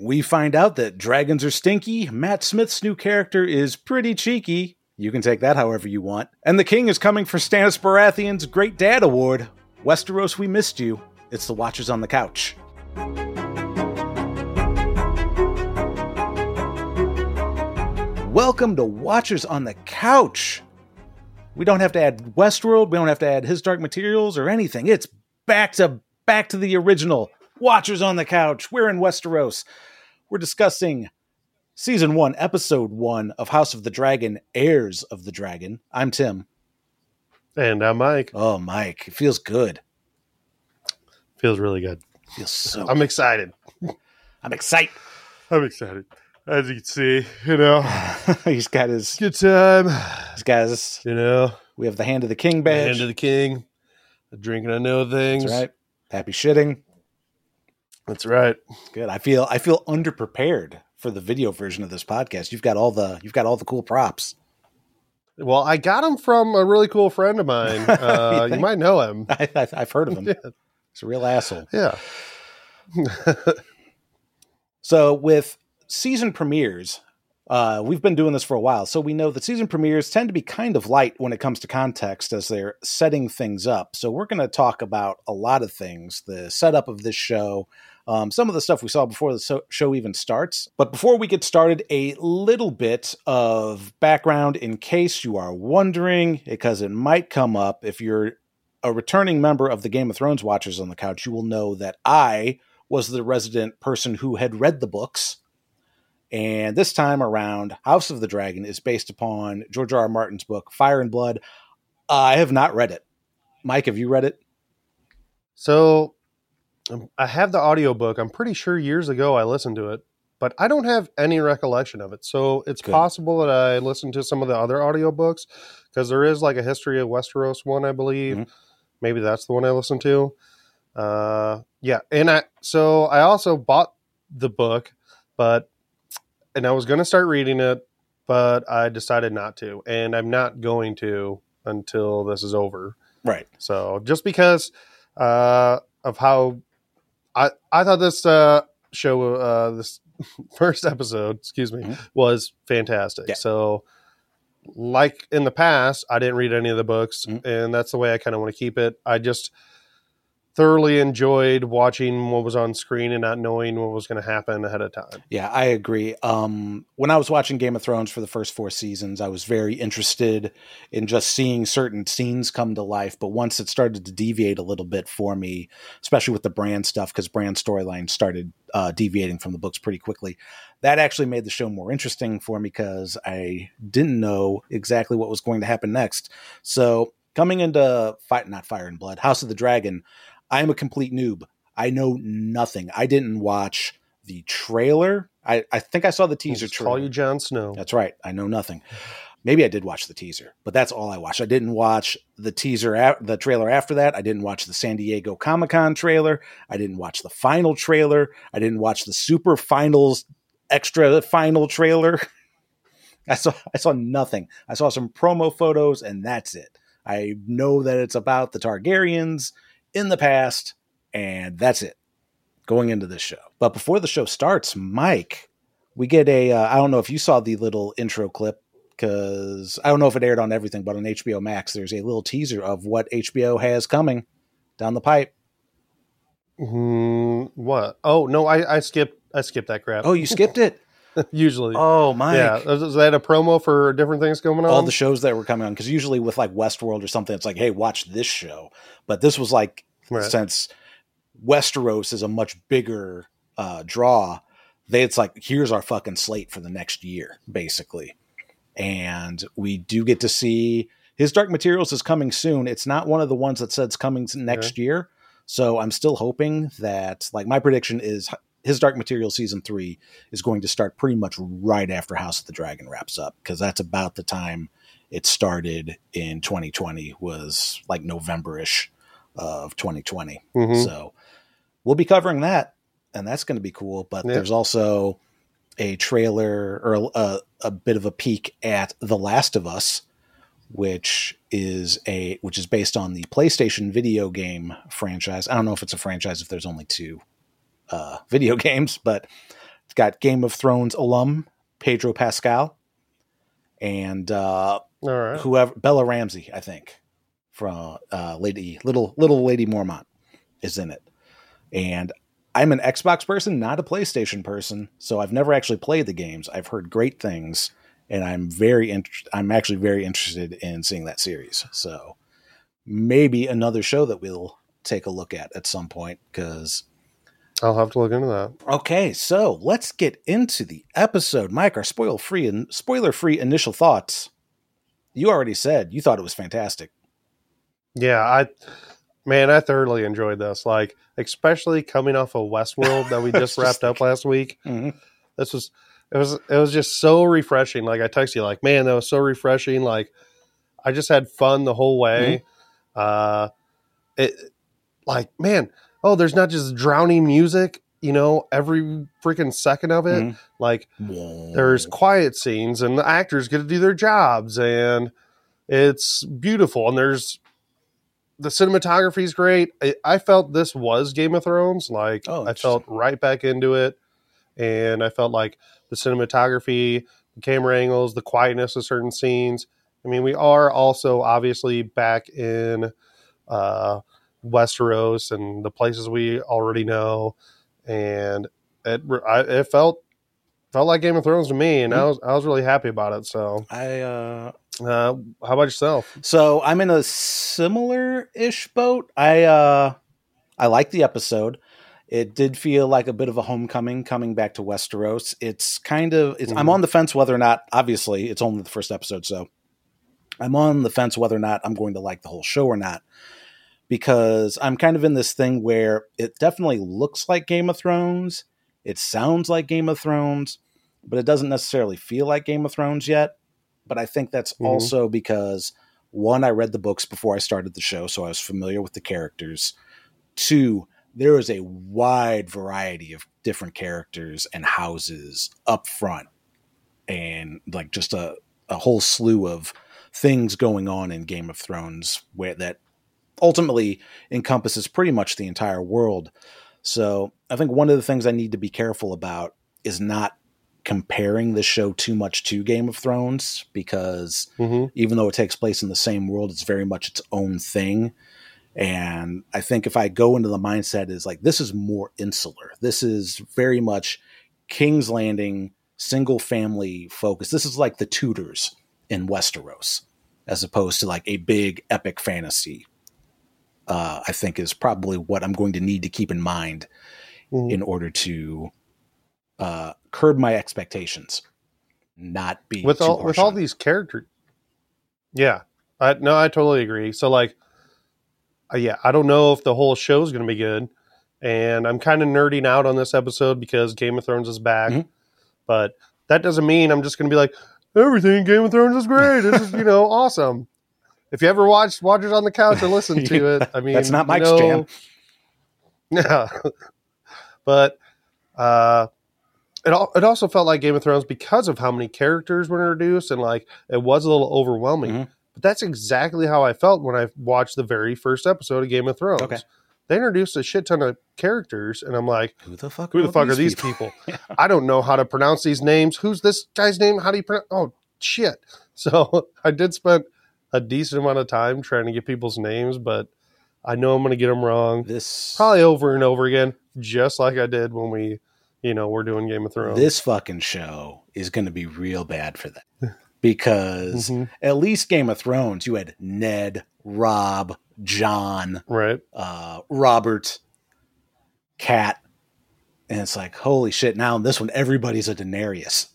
We find out that dragons are stinky, Matt Smith's new character is pretty cheeky. You can take that however you want. And the king is coming for Stannis Baratheon's Great Dad Award. Westeros, we missed you. It's the Watchers on the Couch. Welcome to Watchers on the Couch. We don't have to add Westworld, we don't have to add His Dark Materials or anything. It's back to back to the original. Watchers on the Couch. We're in Westeros. We're discussing season 1, episode 1 of House of the Dragon, Heirs of the Dragon. I'm Tim. And I'm Mike. Oh, Mike, it feels good. Feels really good. Feels so I'm excited. I'm excited. I'm excited. As you can see, you know, he's got his good time. He's got his You know, we have the hand of the king badge. The hand of the king, drinking I know things. That's right. Happy shitting. That's right. Good. I feel I feel underprepared for the video version of this podcast. You've got all the you've got all the cool props. Well, I got them from a really cool friend of mine. Uh, you think? might know him. I, I've heard of him. Yeah. He's a real asshole. Yeah. So with season premieres, uh, we've been doing this for a while, so we know that season premieres tend to be kind of light when it comes to context as they're setting things up. So we're going to talk about a lot of things: the setup of this show, um, some of the stuff we saw before the show even starts. But before we get started, a little bit of background in case you are wondering, because it might come up if you're a returning member of the Game of Thrones Watchers on the Couch. You will know that I was the resident person who had read the books. And this time around, House of the Dragon is based upon George R. R. Martin's book, Fire and Blood. I have not read it. Mike, have you read it? So I have the audiobook. I'm pretty sure years ago I listened to it, but I don't have any recollection of it. So it's Good. possible that I listened to some of the other audiobooks because there is like a history of Westeros one, I believe. Mhm. Maybe that's the one I listened to. Uh, yeah, and I so I also bought the book, but and I was going to start reading it, but I decided not to, and I'm not going to until this is over. Right. So just because uh, of how I I thought this uh, show uh, this first episode, excuse me, Mhm. was fantastic. Yeah. So like in the past, I didn't read any of the books, Mhm. and that's the way I kind of want to keep it. I just thoroughly enjoyed watching what was on screen and not knowing what was going to happen ahead of time. Yeah, I agree. Um, when I was watching Game of Thrones for the first four seasons, I was very interested in just seeing certain scenes come to life. But once it started to deviate a little bit for me, especially with the Bran stuff, because Bran storyline started uh, deviating from the books pretty quickly, that actually made the show more interesting for me because I didn't know exactly what was going to happen next. So coming into fight, not Fire and Blood, House of the Dragon, I am a complete noob. I know nothing. I didn't watch the trailer. I, I think I saw the teaser trailer. call you Jon Snow. That's right. I know nothing. Maybe I did watch the teaser, but that's all I watched. I didn't watch the teaser, a- the trailer after that. I didn't watch the San Diego Comic Con trailer. I didn't watch the final trailer. I didn't watch the Super Finals extra final trailer. I saw I saw nothing. I saw some promo photos, and that's it. I know that it's about the Targaryens in the past, and that's it. Going into this show, but before the show starts, Mike, we get a. Uh, I don't know if you saw the little intro clip because I don't know if it aired on everything, but on HBO Max, there's a little teaser of what HBO has coming down the pipe. Hmm, what? Oh no, I, I skipped. I skipped that crap. Oh, you skipped it. Usually, Oh, my! yeah. Is, that a promo for different things going on? all the shows that were coming on because usually with like Westworld or something, it's like, hey, watch this show. But this was like Right. since Westeros is a much bigger uh, draw, they it's like here's our fucking slate for the next year, basically. And we do get to see his Dark Materials is coming soon. It's not one of the ones that said it's coming next year. So I'm still hoping that like my prediction is his Dark Material season three is going to start pretty much right after House of the Dragon wraps up because that's about the time it started in 2020 was like November-ish of 2020. Mhm. So we'll be covering that, and that's going to be cool. But Yeah. there's also a trailer or a, a bit of a peek at The Last of Us, which is a which is based on the PlayStation video game franchise. I don't know if it's a franchise if there's only two uh, video games, but it's got Game of Thrones alum Pedro Pascal, and uh, right. whoever Bella Ramsey, I think, from uh, Lady Little Little Lady Mormont is in it. And I'm an Xbox person, not a PlayStation person, so I've never actually played the games. I've heard great things, and I'm very int- I'm actually very interested in seeing that series. So maybe another show that we'll take a look at at some point because I'll have to look into that. Okay, so let's get into the episode. Mike, our spoil free and spoiler free initial thoughts. You already said you thought it was fantastic. Yeah, I man, I thoroughly enjoyed this. Like, especially coming off of Westworld that we just Just wrapped up last week. Mhm. This was it was it was just so refreshing. Like I text you, like, man, that was so refreshing. Like I just had fun the whole way. Uh it like, man, oh, there's not just drowning music, you know, every freaking second of it. Mhm. Like there's quiet scenes and the actors get to do their jobs and it's beautiful. And there's the cinematography is great. I, I felt this was game of thrones. Like Oh, i felt right back into it. And i felt like the cinematography the camera angles the quietness of certain scenes. I mean we are also obviously back in uh westeros and the places we already know and it I, it felt felt like Game of Thrones to me, and Mm-hmm. I was I was really happy about it. So, I uh uh, how about yourself? so I'm in a similar ish boat. I uh I like the episode. It did feel like a bit of a homecoming coming back to Westeros. It's kind of it's, I'm Mhm. on the fence whether or not obviously it's only the first episode, so I'm on the fence whether or not I'm going to like the whole show or not. Because I'm kind of in this thing where it definitely looks like Game of Thrones. It sounds like Game of Thrones, but it doesn't necessarily feel like Game of Thrones yet. But I think that's Mhm. also because one, I read the books before I started the show, so I was familiar with the characters. Two, there is a wide variety of different characters and houses up front, and like just a, a whole slew of things going on in Game of Thrones where that ultimately encompasses pretty much the entire world. So I think one of the things I need to be careful about is not comparing the show too much to Game of Thrones because Mm-hmm. even though it takes place in the same world, it's very much its own thing. And I think if I go into the mindset is like this is more insular. This is very much King's Landing, single family focus. This is like the Tudors in Westeros, as opposed to like a big epic fantasy. Uh, I think is probably what I'm going to need to keep in mind Mhm. in order to uh, curb my expectations, not be with all with all on these characters. Yeah, I no, I totally agree. So like, uh, yeah, I don't know if the whole show is going to be good, and I'm kind of nerding out on this episode because Game of Thrones is back, Mhm. but that doesn't mean I'm just going to be like everything Game of Thrones is great. This is you know awesome. If you ever watched Watchers on the Couch or listened to it, I mean That's not you Mike's know- jam. Yeah, but uh, it al- it also felt like Game of Thrones because of how many characters were introduced and like it was a little overwhelming. Mhm. But that's exactly how I felt when I watched the very first episode of Game of Thrones. Okay. They introduced a shit ton of characters, and I'm like, Who the fuck? who the all fuck are these people? I don't know how to pronounce these names. Who's this guy's name? How do you pronounce? Oh shit! So I did spend a decent amount of time trying to get people's names, but I know I'm going to get them wrong This probably over and over again, just like I did when we, you know, we're doing Game of Thrones. this fucking show is going to be real bad for that because Mhm. at least Game of Thrones, you had Ned, Robb, Jon, right? uh, Robert, Cat, and it's like holy shit! Now in this one, everybody's a Daenerys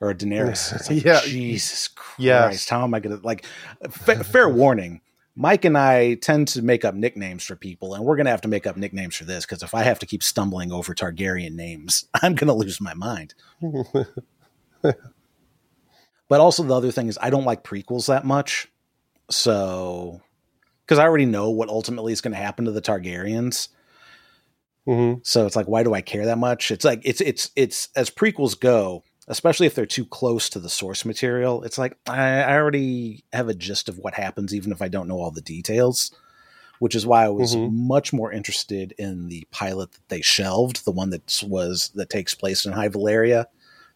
or a Daenerys. It's like, Yeah. Jesus Christ! Yes. How am I gonna like? Fa- fair warning. Mike and I tend to make up nicknames for people, and we're going to have to make up nicknames for this because if I have to keep stumbling over Targaryen names, I'm going to lose my mind. But also, the other thing is, I don't like prequels that much. So, because I already know what ultimately is going to happen to the Targaryens. hmm So it's like, why do I care that much? It's like, it's, it's, it's, as prequels go, especially if they're too close to the source material, it's like, I, I already have a gist of what happens, even if I don't know all the details. which is why I was Mhm. much more interested in the pilot that they shelved, the one that was that takes place in High Valyria.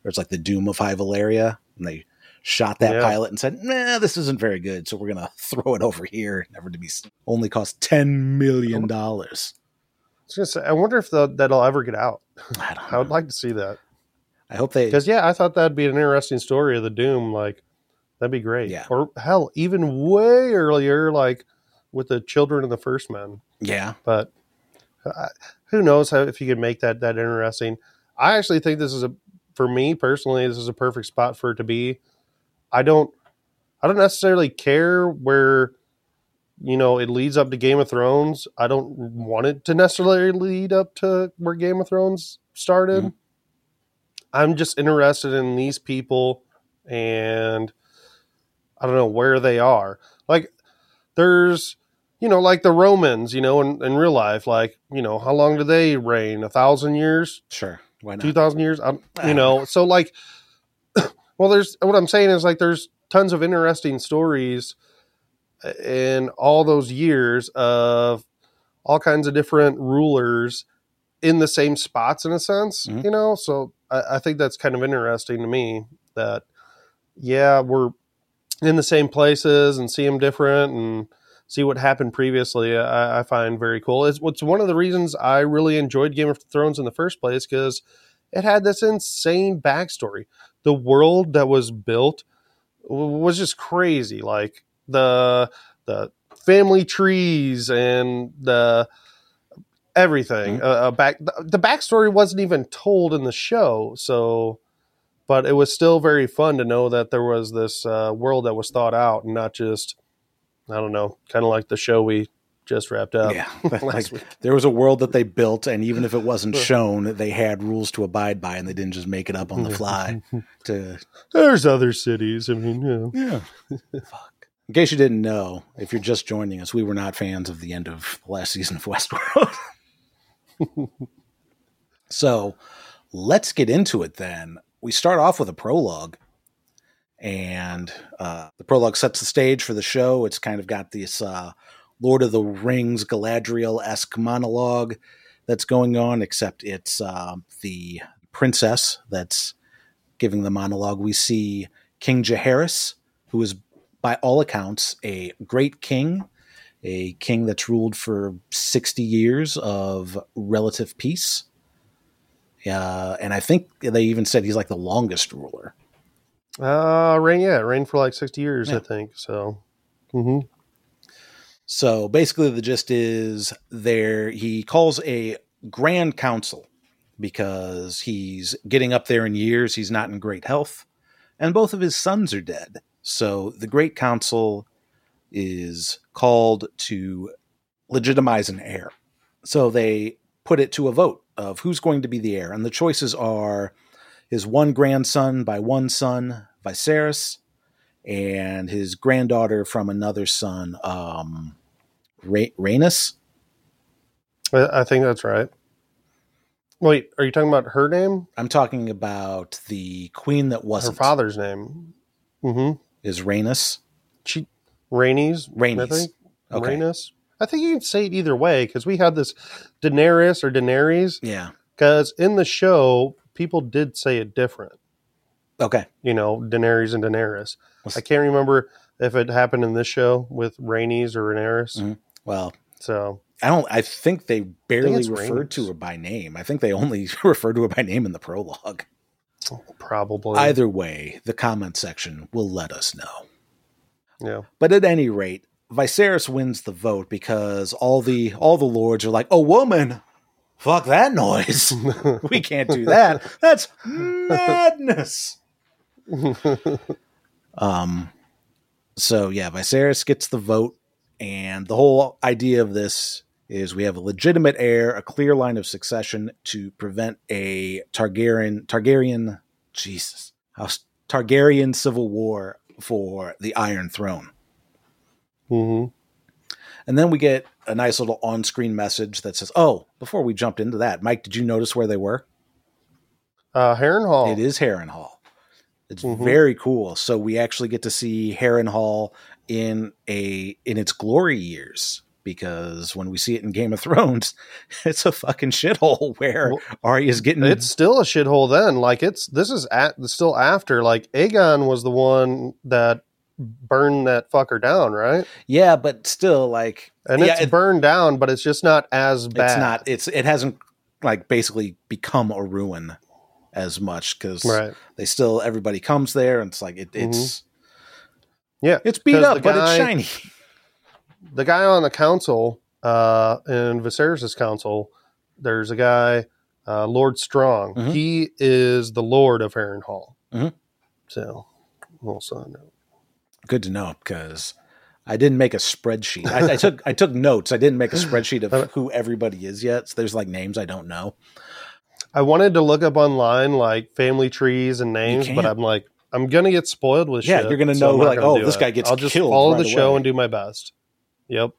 There's like the Doom of High Valyria, and they shot that Yeah. pilot and said, "Nah, this isn't very good, so we're gonna throw it over here, never to be seen." Only cost ten million dollars. I was gonna say, I wonder if the, that'll ever get out. I don't I would like to see that I hope they. because yeah, I thought that'd be an interesting story of the Doom. Like that'd be great. Yeah. Or hell, even way earlier, like with the children of the First Men. Yeah, But uh, who knows how if you could make that that interesting. I actually think this is a for me personally, this is a perfect spot for it to be. I don't I don't necessarily care where you know it leads up to Game of Thrones. I don't want it to necessarily lead up to where Game of Thrones started. Mhm. I'm just interested in these people and I don't know where they are. Like there's you know, like the Romans, you know, in, in real life, like, you know, how long do they reign? A thousand years? sure. Why not? Two thousand years? I'm, Ah. you know, so like, well, there's what I'm saying is like, there's tons of interesting stories in all those years of all kinds of different rulers in the same spots in a sense, Mhm. you know? So I, I think that's kind of interesting to me that, yeah, we're in the same places and see them different and see what happened previously. I, I find very cool. It's one of the reasons I really enjoyed Game of Thrones in the first place because it had this insane backstory. The world that was built was just crazy. Like the the family trees and the everything. Mhm. Uh, uh, back the, backstory wasn't even told in the show, so but it was still very fun to know that there was this uh, world that was thought out and not just I don't know, kind of like the show we just wrapped up yeah, last like week. there was a world that they built, and even if it wasn't shown, they had rules to abide by, and they didn't just make it up on the fly. To There's other cities. I mean, know. yeah, fuck. In case you didn't know, if you're just joining us, we were not fans of the end of the last season of Westworld. so let's get into it then. We start off with a prologue, and uh, the prologue sets the stage for the show. It's kind of got this uh, Lord of the Rings Galadriel esque monologue that's going on, except it's uh, the princess that's giving the monologue. We see King Jaehaerys, who is by all accounts a great king, a king that's ruled for 60 years of relative peace. Uh, and I think they even said he's like the longest ruler. Uh, reign, yeah, reign for like 60 years, Yeah. I think. So, hmm So basically, the gist is there he calls a grand council because he's getting up there in years. He's not in great health, and both of his sons are dead. So the great council is called to legitimize an heir. So they put it to a vote of who's going to be the heir, and the choices are his one grandson by one son, Viserys, and his granddaughter from another son, um, Ra- Rhaenys. I, I think that's right. Wait, are you talking about her name? I'm talking about the queen that wasn't. Her father's name? Mm-hmm. is Rhaenys. She, Rainey's? I Rhaenys. think. Okay. Rhaenys? I think you can say it either way because we had this Daenerys or Daenerys. Yeah. Because in the show, people did say it different. Okay. You know, Daenerys and Daenerys. I can't remember if it happened in this show with Rainey's or Daenerys. Mhm. Well, So I don't. I think they barely it's referred to her by name. I think they only referred to her by name in the prologue. probably Either way, the comment section will let us know. Yeah. But at any rate, Viserys wins the vote because all the all the lords are like, "A woman, fuck that noise. we can't do that. That's madness." Um, so yeah, Viserys gets the vote, and the whole idea of this is we have a legitimate heir, a clear line of succession to prevent a Targaryen Targaryen Jesus a Targaryen civil war for the Iron Throne. hmm And then we get a nice little on-screen message that says, "Oh, before we jumped into that, Mike, did you notice where they were? Uh, Harrenhal. It is Harrenhal. It's Mhm. very cool. So we actually get to see Harrenhal in a in its glory years because when we see it in Game of Thrones, it's a fucking shithole where Well, Arya's getting It's still a shithole then. Like it's this is at still after. Like Aegon was the one that burned that fucker down, right? yeah, but still like And Yeah, it's it- burned down, but it's just not as bad. it's not it's it hasn't like basically become a ruin as much because right. they still everybody comes there and it's like it, it's mm-hmm. Yeah, it's beat up but it's shiny. The guy on the council uh, in Viserys' council, there's a guy, uh, Lord Strong. Mhm. He is the Lord of Harrenhal. Mhm. So, little side note. Good to know because I didn't make a spreadsheet. I, I took I took notes. I didn't make a spreadsheet of who everybody is yet. So there's like names I don't know. I wanted to look up online like family trees and names, but. I'm like, I'm gonna get spoiled with Yeah, shit. you're gonna so know, like, gonna oh, this it. guy gets killed. I'll just follow right the show away. and do my best. Yep.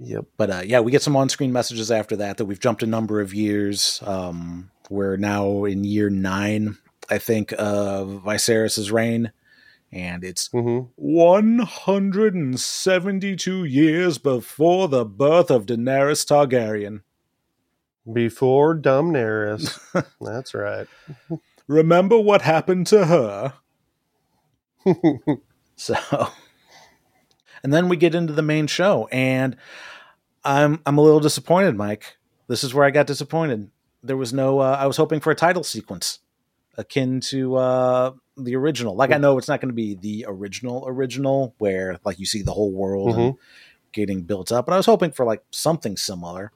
Yep. But uh, yeah, we get some on-screen messages after that that we've jumped a number of years. Um, we're now in year nine, I think, of Viserys' reign, and it's hmm 172 years before the birth of Daenerys Targaryen. Before Dumnaris. That's right. Remember what happened to her? So, and then we get into the main show, and I'm I'm a little disappointed, Mike. This is where I got disappointed. There was no. Uh, I was hoping for a title sequence akin to uh, the original. Like I know it's not going to be the original original, where like you see the whole world and getting built up, but I was hoping for like something similar.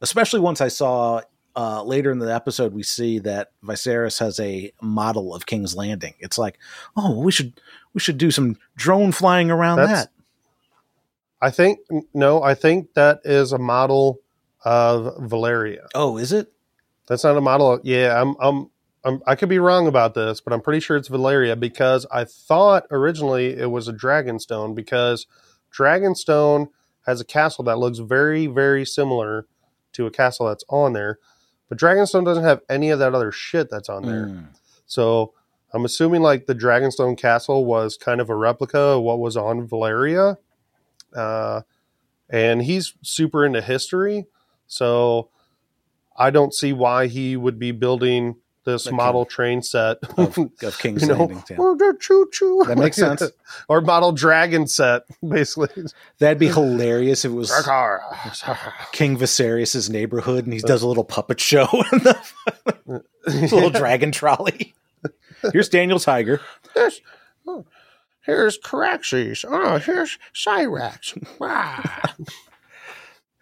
Especially once I saw uh, later in the episode, we see that Viserys has a model of King's Landing. It's like, oh, we should we should do some drone flying around That's- that. I think no, I think that is a model of Valyria. Oh, is it? That's not a model. Of, yeah, I'm, I'm, I'm, I could be wrong about this, but I'm pretty sure it's Valyria because I thought originally it was a Dragonstone because Dragonstone has a castle that looks very, very similar to a castle that's on there, but Dragonstone doesn't have any of that other shit that's on there. Mm. So I'm assuming like the Dragonstone castle was kind of a replica of what was on Valyria. Uh, and he's super into history. So I don't see why he would be building this Okay. model train set Of, of King's you know, Landing. yeah. That makes sense. or model dragon set, basically. That'd be hilarious if it was King Viserys' neighborhood and he does a little puppet show in the little dragon trolley. Here's Daniel Tiger. This, oh, here's Caraxes. Oh, here's Syrax.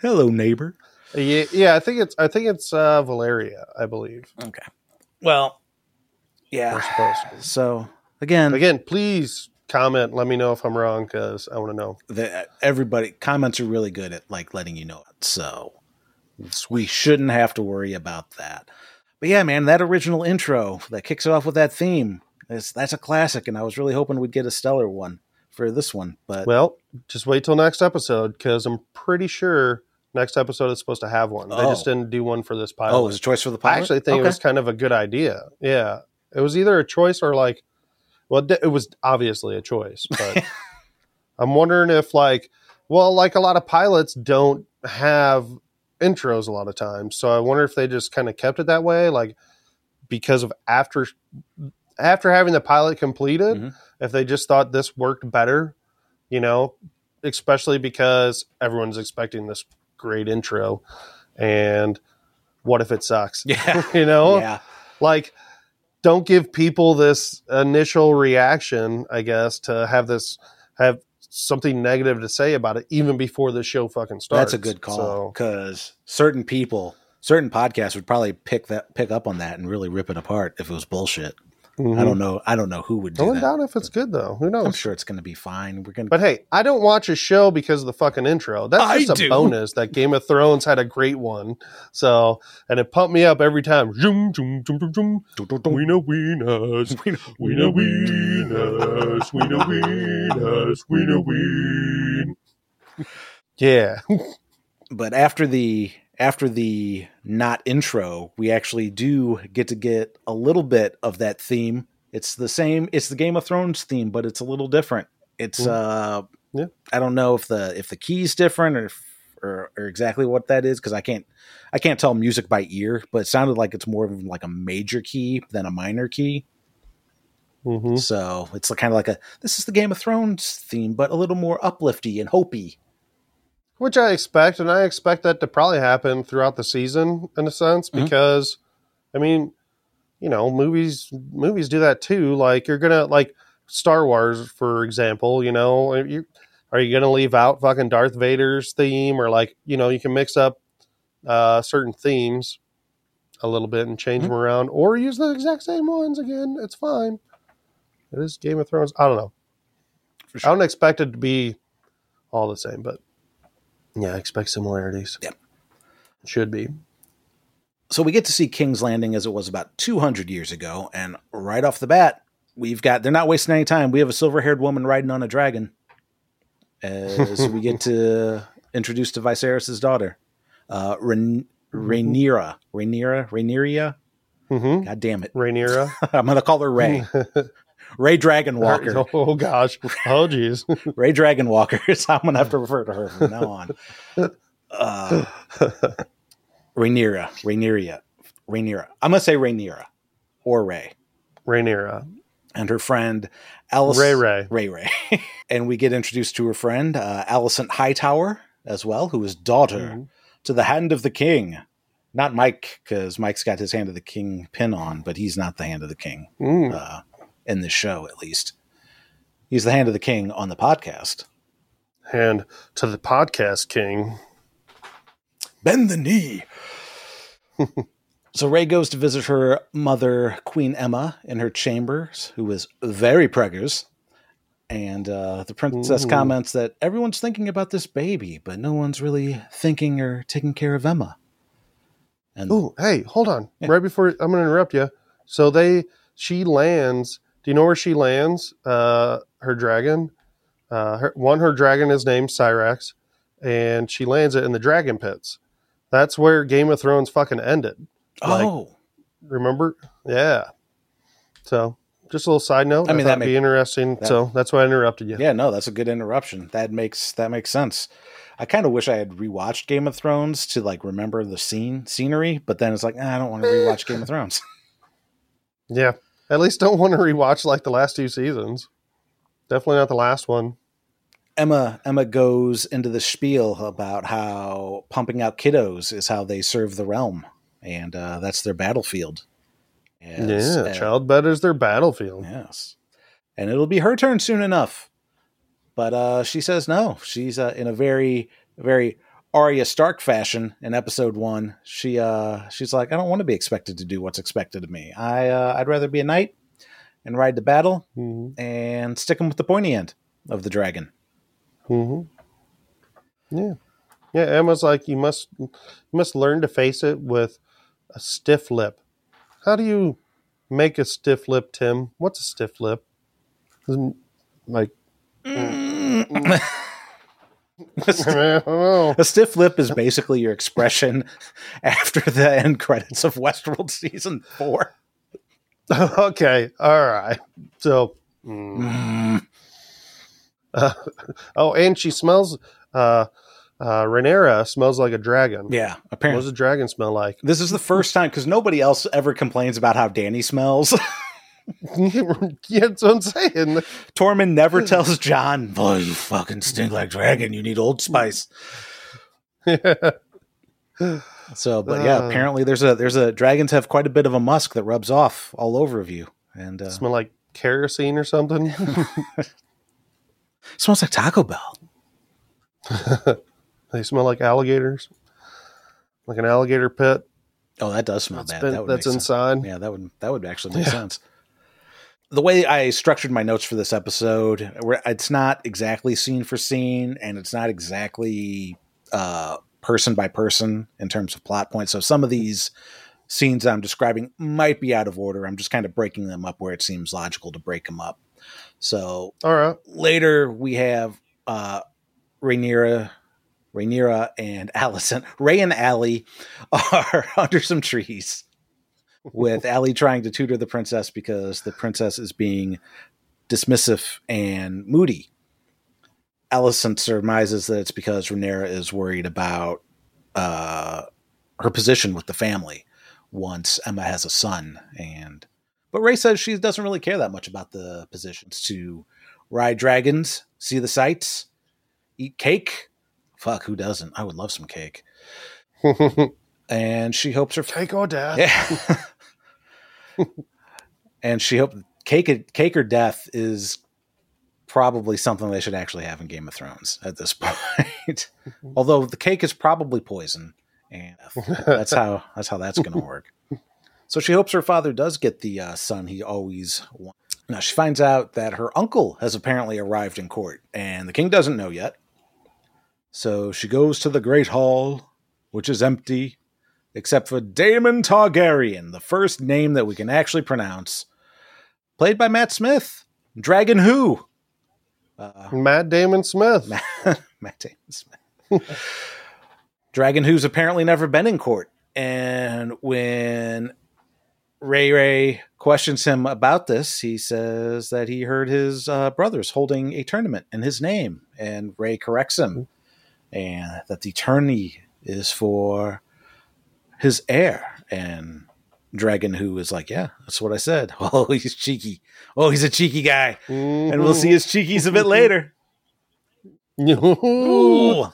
Hello, neighbor. yeah, yeah, I think it's I think it's uh, Valyria, I believe. Okay. Well, yeah. supposed to. So again, Again, please comment. Let me know if I'm wrong because I want to know. the, everybody comments are really good at like letting you know it. So we shouldn't have to worry about that. But yeah, man, that original intro that kicks it off with that theme is that's a classic, and I was really hoping we'd get a stellar one for this one. But Well, just wait till next episode because I'm pretty sure next episode is supposed to have one. They just Oh. didn't do one for this pilot. oh, it was a choice for the pilot. I actually think Okay. it was kind of a good idea. Yeah, it was either a choice or like, well, it was obviously a choice, but I'm wondering if like, well, like a lot of pilots don't have intros a lot of times, so I wonder if they just kind of kept it that way, like because of after after having the pilot completed, Mhm. if they just thought this worked better, you know, especially because everyone's expecting this great intro, and what if it sucks? yeah, you know, yeah. like don't give people this initial reaction i guess to have this have something negative to say about it even before the show fucking starts That's a good call So, because certain people, certain podcasts would probably pick that pick up on that and really rip it apart if it was bullshit. Mhm. I don't know. I don't know who would do I don't that. doubt if it's good though who knows I'm sure it's going to be fine. We're going but hey i don't watch a show because of the fucking intro that's I just a do. bonus that game of thrones had a great one so and it pumped me up every time Zoom, zoom, zoom, zoom, zoom. we know we knows We know we knows, we know we knows, we know. Yeah, But after the after the not intro, we actually do get to get a little bit of that theme. It's the same. It's the Game of Thrones theme, but it's a little different. It's Mhm. uh, Yeah. I don't know if the if the key's different or if, or, or exactly what that is because I can't I can't tell music by ear, but it sounded like it's more of like a major key than a minor key. hmm So it's kind of like a this is the Game of Thrones theme, but a little more uplifty and hopey. Which I expect, and I expect that to probably happen throughout the season in a sense, Mhm. because I mean, you know, movies movies do that too. Like you're gonna like Star Wars, for example. You know, are you are you gonna leave out fucking Darth Vader's theme, or like you know, you can mix up uh, certain themes a little bit and change Mhm. them around, or use the exact same ones again. It's fine. It is Game of Thrones. I don't know. For I don't expect it to be all the same, but yeah, I expect similarities. Yep. Should be. So we get to see King's Landing as it was about 200 years ago, and right off the bat, we've got they're not wasting any time. We have a silver-haired woman riding on a dragon as we get to introduce to Viserys' daughter, uh, Ren- Rhaenyra, Rhaenyra, Rhaenyra. Mm-hmm. God damn it! Rhaenyra. I'm gonna call her Ray. Ray Dragon Walker. oh gosh. Oh geez. Ray Dragon Walker is how I'm gonna have to refer to her from now on. Uh, Rhaenyra, Rhaenyra, Rhaenyra. I'm gonna say Rhaenyra or Ray Rhaenyra. and her friend Alice Ray Ray. Ray Ray, and we get introduced to her friend uh, Alicent Hightower as well, who is daughter Mhm. to the Hand of the King. Not Mike, because Mike's got his Hand of the King pin on, but he's not the Hand of the King Mm. uh, in this show, at least. He's the Hand of the King on the podcast. And to the podcast king. Bend the knee. so Ray goes to visit her mother, Queen Aemma, in her chambers, who is very preggers. And uh, the princess Ooh. comments that everyone's thinking about this baby, but no one's really thinking or taking care of Aemma. And Oh, hey, hold on. Yeah. Right before I'm going to interrupt you. So they, she lands. Do you know where she lands? Uh, her dragon. Uh, her, one, her dragon is named Syrax, and she lands it in the dragon pits. That's where Game of Thrones fucking ended. like- oh, Remember? Yeah. So, just a little side note. I mean, thought that it'd be interesting. that- so that's why I interrupted you. yeah, no, that's a good interruption. That makes that makes sense. I kind of wish I had rewatched Game of Thrones to like remember the scene scenery, but then it's like ah, I don't want to rewatch Game of Thrones. Yeah. At least don't want to rewatch like the last two seasons. Definitely not the last one. Aemma Aemma goes into the spiel about how pumping out kiddos is how they serve the realm, and uh, that's their battlefield. As- yeah. uh, child bed is their battlefield. Yes, and it'll be her turn soon enough. But uh, she says no. She's uh, in a very very Arya Stark fashion in episode one. She uh, she's like, I don't want to be expected to do what's expected of me. I uh, I'd rather be a knight and ride to battle hmm and stick 'em with the pointy end of the dragon. hmm Yeah. Yeah. Aemma's like, you must, you must learn to face it with a stiff lip. How do you make a stiff lip, Tim? What's a stiff lip? Like, Mm. A stiff lip is basically your expression after the end credits of Westworld season four. okay. All right. So, mm. Uh, oh, and she smells. Uh, uh, Rhaenyra smells like a dragon. Yeah, apparently. What does a dragon smell like? This is the first time because nobody else ever complains about how Dany smells. that's what I'm saying. Tormund never tells Jon, "Boy, you fucking stink like dragon. You need Old Spice." Yeah. So, but yeah, Uh. apparently there's a there's a dragons have quite a bit of a musk that rubs off all over of you, and uh, smell like kerosene or something. smells like Taco Bell. they smell like alligators, like an alligator pit. Oh, that does smell That's, bad. been, that that's make sense. inside. Yeah, that would that would actually make Yeah. sense. The way I structured my notes for this episode, where it's not exactly scene for scene, and it's not exactly uh, person by person in terms of plot points. So some of these scenes I'm describing might be out of order. I'm just kind of breaking them up where it seems logical to break them up. So All right. later we have uh Rhaenyra, Rhaenyra and Alicent. Ray and Allie are under some trees with Allie trying to tutor the princess because the princess is being dismissive and moody. Alicent surmises that it's because Rhaenyra is worried about uh, her position with the family once Aemma has a son. And but Ray says she doesn't really care that much about the positions to ride dragons, see the sights, eat cake. Fuck, who doesn't? I would love some cake. and she hopes her Cake or death. yeah. and she hoped cake cake or death is probably something they should actually have in Game of Thrones at this point. Although the cake is probably poison, and that's how that's how that's going to work. So she hopes her father does get the uh, son he always wants. Now she finds out that her uncle has apparently arrived in court, and the king doesn't know yet. So she goes to the great hall, which is empty, except for Daemon Targaryen, the first name that we can actually pronounce, played by Matt Smith. Dragon Who? Uh, Matt Damon Smith. Matt, Matt Damon Smith. Dragon Who's apparently never been in court. And when Ray Ray questions him about this, he says that he heard his uh, brothers holding a tournament in his name. And Ray corrects him and that the tourney is for his heir. And Dragon Who is like, yeah, that's what I said. Oh, he's cheeky. Oh, he's a cheeky guy. And we'll see his cheekies a bit mm-hmm. later. Ooh.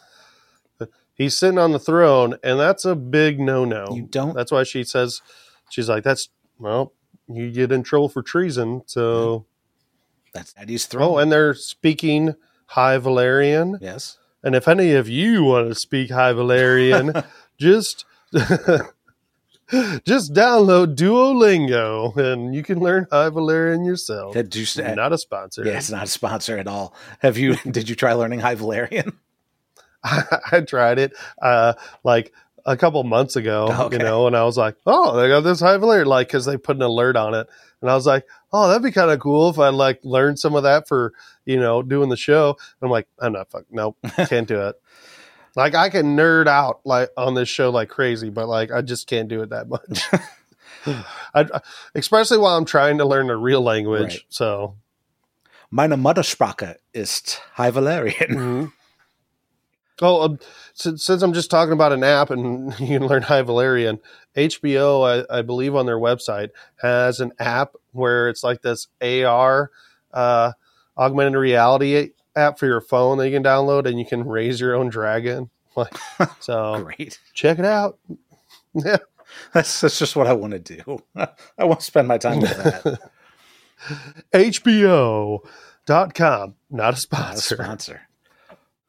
He's sitting on the throne, and that's a big no no. You don't That's why she says, she's like, that's, well, you get in trouble for treason. So, That's Daddy's throne. oh, and they're speaking High Valyrian. yes. And if any of you want to speak High Valyrian, just just download Duolingo and you can learn High Valyrian yourself. You, Not a sponsor. yeah, it's not a sponsor at all. Have you? did you try learning High Valyrian? I tried it uh, like a couple months ago, Okay. you know, and I was like, oh, they got this High Valyrian, like, because they put an alert on it. And I was like, oh, that'd be kind of cool if I like learned some of that for, you know, doing the show. And I'm like, I'm not fuck, nope, can't do it. Like I can nerd out like on this show like crazy, but like I just can't do it that much. I, especially while I'm trying to learn a real language. Right. So Meine Muttersprache ist High Valyrian. Mhm. Oh, um, since, since I'm just talking about an app and you can learn High Valyrian, HBO, I, I believe on their website, has an app where it's like this AR, uh, augmented reality app for your phone that you can download and you can raise your own dragon. Like, so Great. check it out. Yeah. That's, that's just what I want to do. I want to spend my time with that. HBO.com, not a Not a sponsor. sponsor.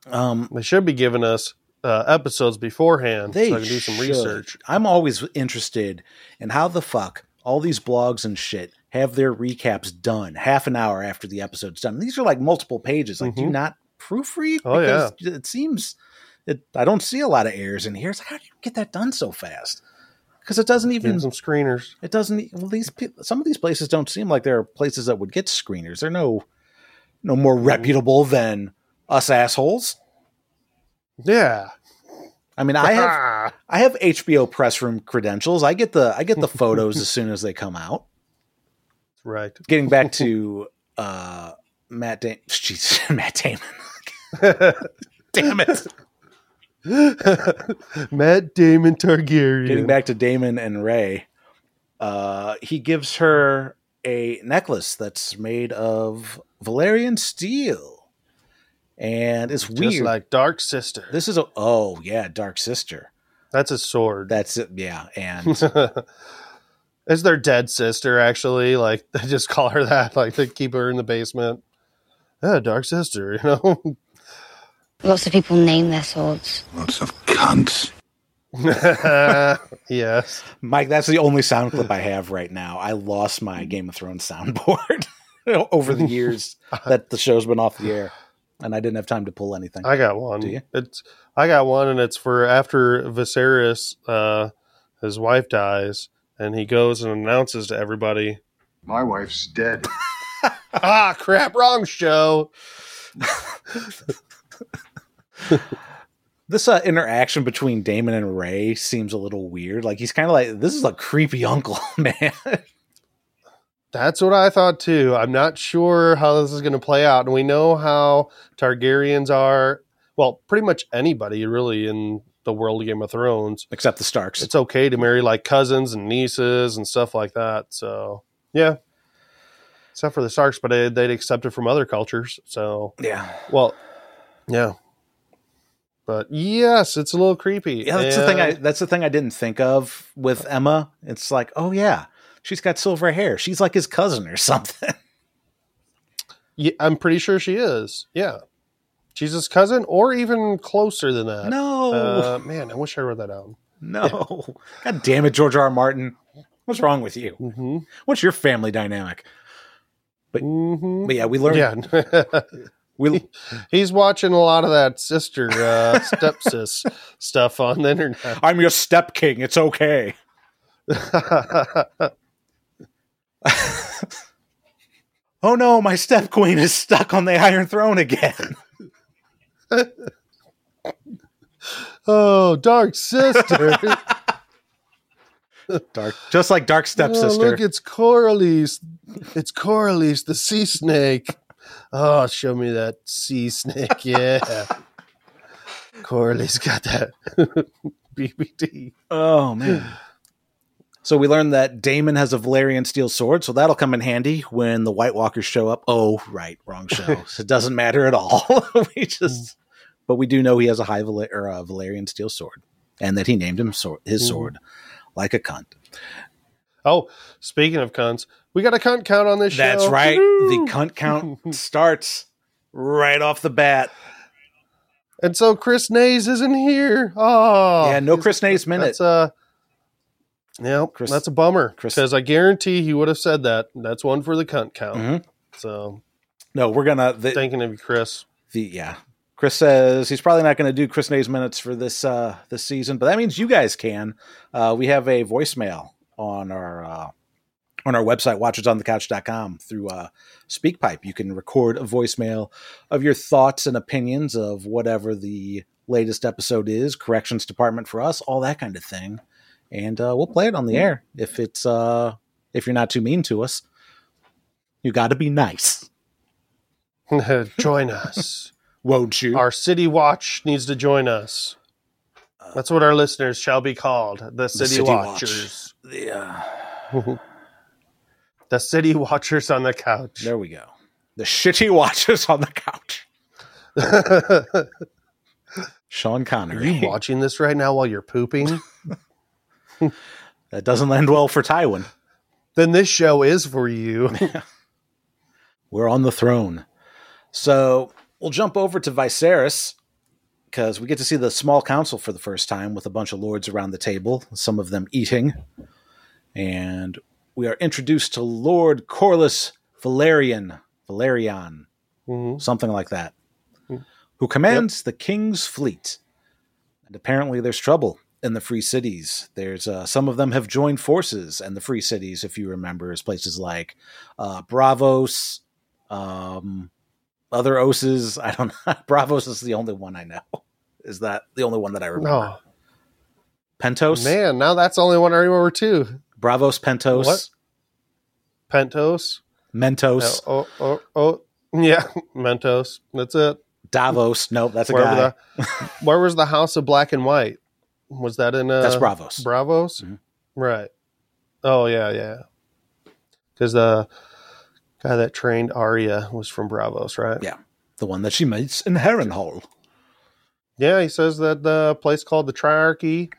Um, They should be giving us uh, episodes beforehand they so I can do some should. research. I'm always interested in how the fuck all these blogs and shit have their recaps done half an hour after the episode's done. These are like multiple pages. Like, do you Mhm. not proofread? Oh, because it seems it. I don't see a lot of errors in here. It's like, how do you get that done so fast? Because it doesn't even Give some screeners. It doesn't. Well, these some of these places don't seem like they're places that would get screeners. They're no, no more reputable than us assholes. Yeah. I mean, I have I have HBO press room credentials. I get the I get the photos as soon as they come out. Right. Getting back to uh, Matt Damon, jeez, Matt Damon. Damn it! Matt Damon Targaryen. Getting back to Daemon and Ray, uh, he gives her a necklace that's made of Valyrian steel, and it's Just weird. like Dark Sister. This is a oh yeah, Dark Sister. That's a sword. That's it. Yeah, and it's their dead sister, actually. Like they just call her that. Like they keep her in the basement. Yeah, Dark Sister. You know. Lots of people name their swords. Lots of cunts. yes. Mike, that's the only sound clip I have right now. I lost my Game of Thrones soundboard over the years that the show's been off the air, and I didn't have time to pull anything. I got one. Do you? It's I got one, and it's for after Viserys, uh, his wife dies, and he goes and announces to everybody, My wife's dead. "Ah, crap, wrong show." this uh, interaction between Daemon and Ray seems a little weird. Like he's kind of like this is a creepy uncle, man. That's what I thought too. I'm not sure how this is going to play out. And we know how Targaryens are. Well, pretty much anybody really in the world of Game of Thrones. Except the Starks. It's okay to marry like cousins and nieces and stuff like that. So, yeah. Except for the Starks, but they, they'd accept it from other cultures. So, yeah. well, yeah. But yes, it's a little creepy. Yeah, that's the thing. I that's the thing I didn't think of with Aemma. It's like, oh yeah, she's got silver hair. She's like his cousin or something. Yeah, I'm pretty sure she is. Yeah. His cousin or even closer than that. No, Uh, man, I wish I wrote that down. no. God damn it, George R. R. Martin. What's wrong with you? Mm-hmm. What's your family dynamic? Mm-hmm. But yeah, we learned. Yeah. We He's watching a lot of that sister, uh, stepsis stuff on the internet. I'm your step king. It's okay. Oh no, my step queen is stuck on the Iron Throne again. Oh, dark sister. Dark, just like Dark Oh, Stepsister. look, it's Corlys. It's Corlys, the sea snake. Oh, show me that sea snake. Yeah. Corlys's got that BBD. Oh man. So we learned that Daemon has a Valyrian steel sword, so that'll come in handy when the White Walkers show up. Oh, right, wrong show. So it doesn't matter at all. we hmm. just, but we do know he has a high Val- or a Valyrian steel sword, and that he named him sword, his Mhm. sword like a cunt. Oh, speaking of cunts, we got a cunt count on this show. That's right. Woo! The cunt count starts right off the bat. And so Chris Nays isn't here. Oh, yeah, no Chris Nays minute. That's a yeah, Chris- that's a bummer Chris- because I guarantee he would have said that. That's one for the cunt count. Mhm. So No, we're gonna. The, thinking of you, Chris. the yeah. Chris says he's probably not going to do Chris Nay's minutes for this uh this season, but that means you guys can. Uh, we have a voicemail on our uh, on our website watchersonthecouch.com through uh, SpeakPipe. You can record a voicemail of your thoughts and opinions of whatever the latest episode is, corrections department for us, all that kind of thing, and uh, we'll play it on the air if it's uh, if you're not too mean to us. You got to be nice, join us. won't you? Our city watch needs to join us. That's what our listeners shall be called. The city, City Watch. watchers. the, uh, The city watchers on the couch. There we go. The shitty watchers on the couch. Sean Connery. Are you watching this right now while you're pooping? that doesn't land well for Tywin. then this show is for you. We're on the throne. So we'll jump over to Viserys because we get to see the small council for the first time with a bunch of lords around the table, some of them eating. And we are introduced to Lord Corlys Velaryon, Velaryon, Mhm. something like that, who commands the king's fleet. And apparently, there's trouble in the free cities. There's uh, some of them have joined forces, and the free cities, if you remember, is places like uh, Braavos, um, other oses. I don't know. Braavos is the only one I know. Is that the only one that I remember? Oh, Pentos, man. Now that's the only one I remember too. Braavos, Pentos, What? Pentos. Mentos, Oh, oh, oh, yeah. Mentos. That's it. Davos. Nope, that's a Where, guy. the, where was the House of Black and White? Was that in uh, that's Braavos. Braavos? Mhm. Right. Oh yeah, yeah. Because the guy that trained Arya was from Braavos, right? Yeah. the one that she meets in Harrenhal. Yeah, he says that the place called the Triarchy,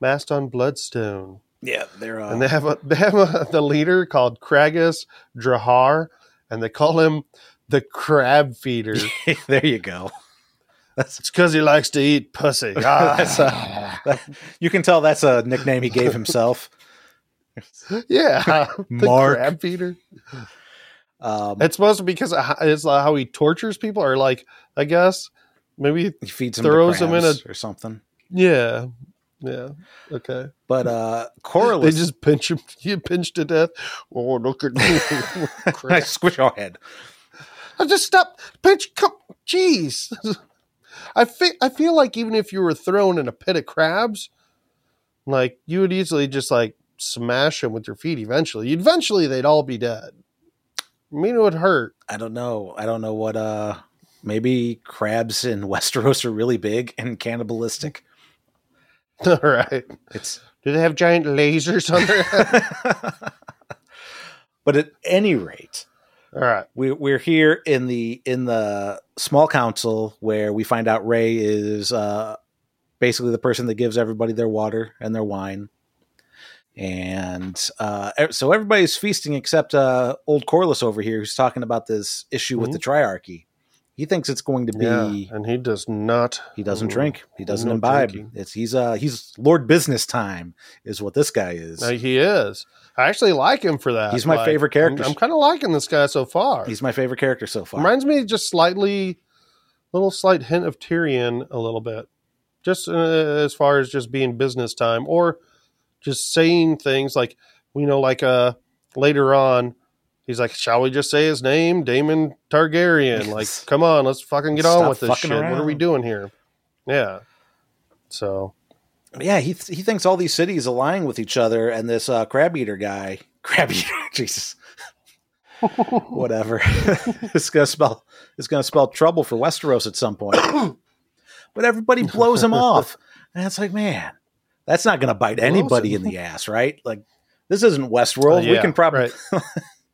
massed on Bloodstone, Yeah, they're uh, and they have a they have a, the leader called Craghas Drahar, and they call him the Crab Feeder. there you go. That's it's because he likes to eat pussy. Ah. a, you can tell that's a nickname he gave himself. yeah, Mark. Crab Feeder. Um, It's supposed to be because it's how he tortures people, or like I guess maybe he feeds him throws to him in a- or something. yeah, yeah. Okay, But uh, Corlys, they just pinch him. You pinch to death. Oh, look at me! I squish your head. I just stop pinch. Come, jeez. I feel I feel like even if you were thrown in a pit of crabs, like you would easily just like smash them with your feet eventually. Eventually, they'd all be dead. I mean, it would hurt. I don't know. I don't know what. Uh, maybe crabs in Westeros are really big and cannibalistic. All right. It's Do they have giant lasers on their head? but at any rate, All right. we, we're here in the in the small council where we find out Ray is uh, basically the person that gives everybody their water and their wine, and uh, so everybody's feasting except uh, old Corlys over here, who's talking about this issue with the triarchy. He thinks it's going to be. Yeah, and he does not. He doesn't Mm. drink. He doesn't No imbibe. drinking. It's he's uh he's Lord Business Time is what this guy is. No, he is. I actually like him for that. He's my Like, favorite character. I'm, kind of liking this guy so far. He's my favorite character so far. Reminds me just slightly, little slight hint of Tyrion a little bit, just uh, as far as just being business time or just saying things like you know, like uh later on, he's like, "Shall we just say his name, Daemon Targaryen?" Like, come on, let's fucking get Stop on with this shit. What are we doing here? Yeah. So yeah, he th- he thinks all these cities align with each other, and this uh, crab eater guy, crab eater, Jesus, whatever, it's gonna spell it's gonna spell trouble for Westeros at some point. but everybody blows him off, and it's like, man, that's not gonna bite anybody in the ass, right? Like, this isn't Westworld. Uh, we can probably right.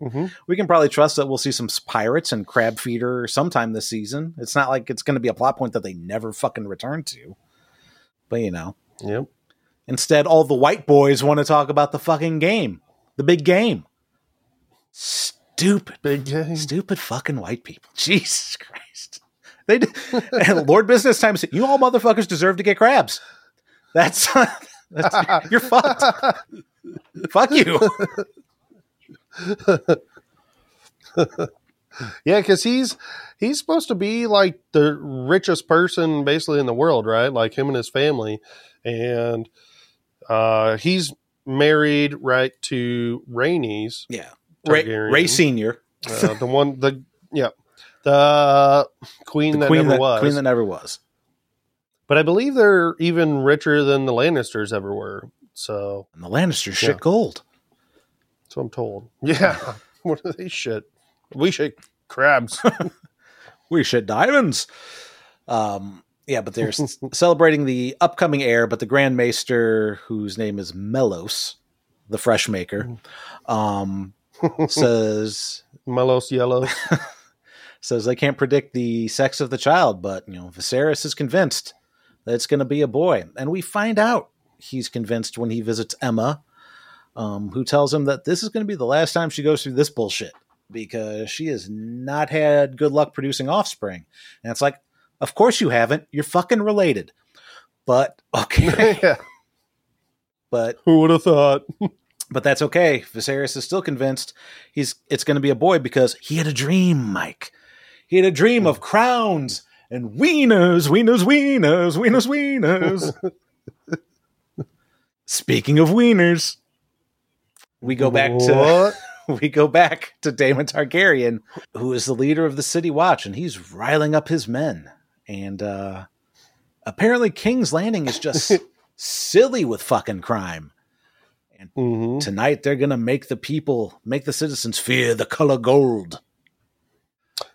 hmm we can probably trust that we'll see some pirates and crab feeder sometime this season. It's not like it's going to be a plot point that they never fucking return to. But you know, Yep. instead, all the white boys want to talk about the fucking game, the big game. Stupid, Big game. stupid fucking white people. Jesus Christ. They d- and Lord Business Time said, "You all motherfuckers deserve to get crabs." That's, that's you're fucked. Fuck you. Yeah, because he's he's supposed to be like the richest person basically in the world, right? Like him and his family, and uh, he's married right to Rhaenys, Yeah, Ray, Ray Senior, uh, the one, the yeah, the queen the that queen never that was. queen that never was. but I believe they're even richer than the Lannisters ever were. So And the Lannisters shit gold. that's what I'm told. Yeah, what are they shit? We shit crabs. We shit diamonds. Um, yeah, but they're celebrating the upcoming heir, but the Grand Maester, whose name is Mellos, the fresh maker, um, says Mellos yellow. says they can't predict the sex of the child, but you know, Viserys is convinced that it's going to be a boy, and we find out he's convinced when he visits Aemma, um, who tells him that this is going to be the last time she goes through this bullshit because she has not had good luck producing offspring, and it's like, of course you haven't. You're fucking related, but okay, yeah, but who would have thought? but that's okay. Viserys is still convinced he's it's going to be a boy because he had a dream, Mike. He had a dream of crowns and wieners, wieners, wieners, wieners, wieners. Speaking of wieners, we go back to What? we go back to Daemon Targaryen, who is the leader of the City Watch, and he's riling up his men. And uh, apparently, King's Landing is just silly with fucking crime. Mhm. Tonight, they're gonna make the people, make the citizens fear the color gold.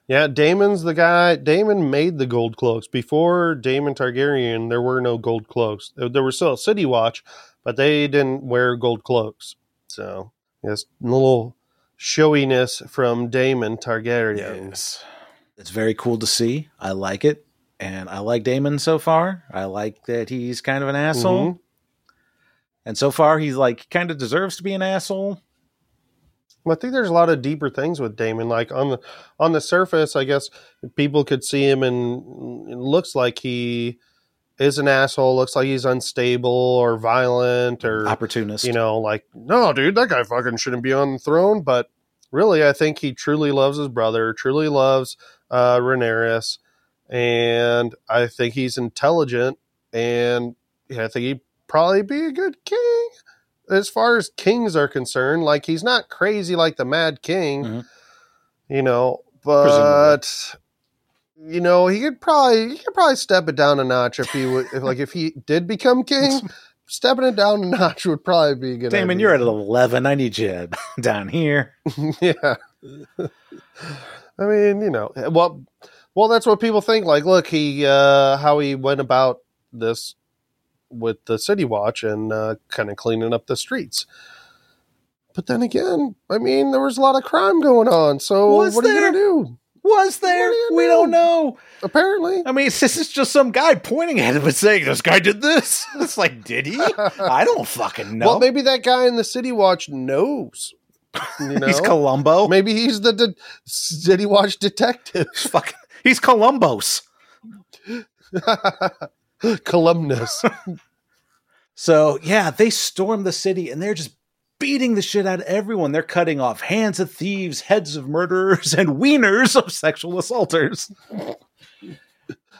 Yeah, Daemon's the guy. Daemon made the gold cloaks. Before Daemon Targaryen, there were no gold cloaks. There there was still a city watch, but they didn't wear gold cloaks. So, yes, a little showiness from Daemon Targaryen. Yes, it's very cool to see. I like it, and I like Daemon so far. I like that he's kind of an asshole. Mhm. And so far, he's like kind of deserves to be an asshole. Well, I think there's a lot of deeper things with Daemon. Like on the on the surface, I guess people could see him and it looks like he is an asshole. Looks like he's unstable or violent or Opportunist. you know, like no, dude, that guy fucking shouldn't be on the throne. But really, I think he truly loves his brother, truly loves uh, Rhaenyra, and I think he's intelligent, and yeah, I think he'd probably be a good king. As far as kings are concerned, like he's not crazy like the Mad King, Mhm. you know, but you know he could probably he could probably step it down a notch if he would if, like if he did become king stepping it down a notch would probably be a good. Daemon, idea. you're at 11. I need you down here. yeah. I mean, you know, well, well, that's what people think. Like, look, he uh, how he went about this with the City Watch and uh, kind of cleaning up the streets. But then again, I mean, there was a lot of crime going on. So Was what are you gonna do? Was there? Do We know? don't know. Apparently, I mean, this is just some guy pointing at him and saying, This guy did this. It's like, Did he? I don't fucking know. well, maybe that guy in the City Watch knows. You know, He's Columbo. maybe he's the de- City Watch detective, He's fucking, he's Columbus. columnus. So, yeah, they storm the city and they're just beating the shit out of everyone. They're cutting off hands of thieves, heads of murderers, and wieners of sexual assaulters.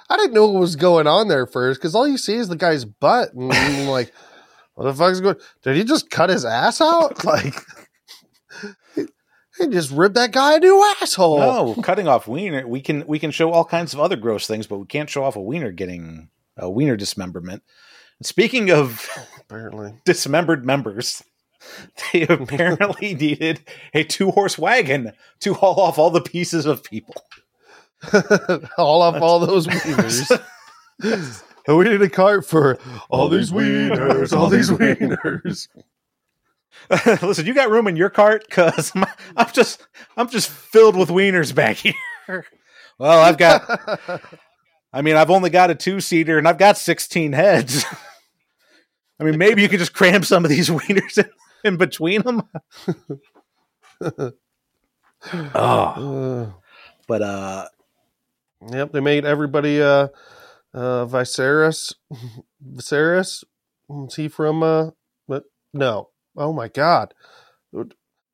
I didn't know what was going on there first because all you see is the guy's butt, and I'm like, what the fuck's going? Did he just cut his ass out? Like, he just ripped that guy a new asshole. No, cutting off wiener. We can we can show all kinds of other gross things, but we can't show off a wiener getting a wiener dismemberment. Speaking of Apparently, dismembered members, they apparently needed a two horse wagon to haul off all the pieces of people. haul off all those wieners. And we need a cart for all these wieners, all these wieners. Listen, you got room in your cart because I'm just I'm just filled with wieners back here. Well, I've got. I mean, I've only got a two seater and I've got 16 heads. I mean, maybe you could just cram some of these wieners in, in between them. oh, Uh, but uh, yep, they made everybody uh, uh, Viserys. Viserys? Is he from? Uh, but no. Oh my god,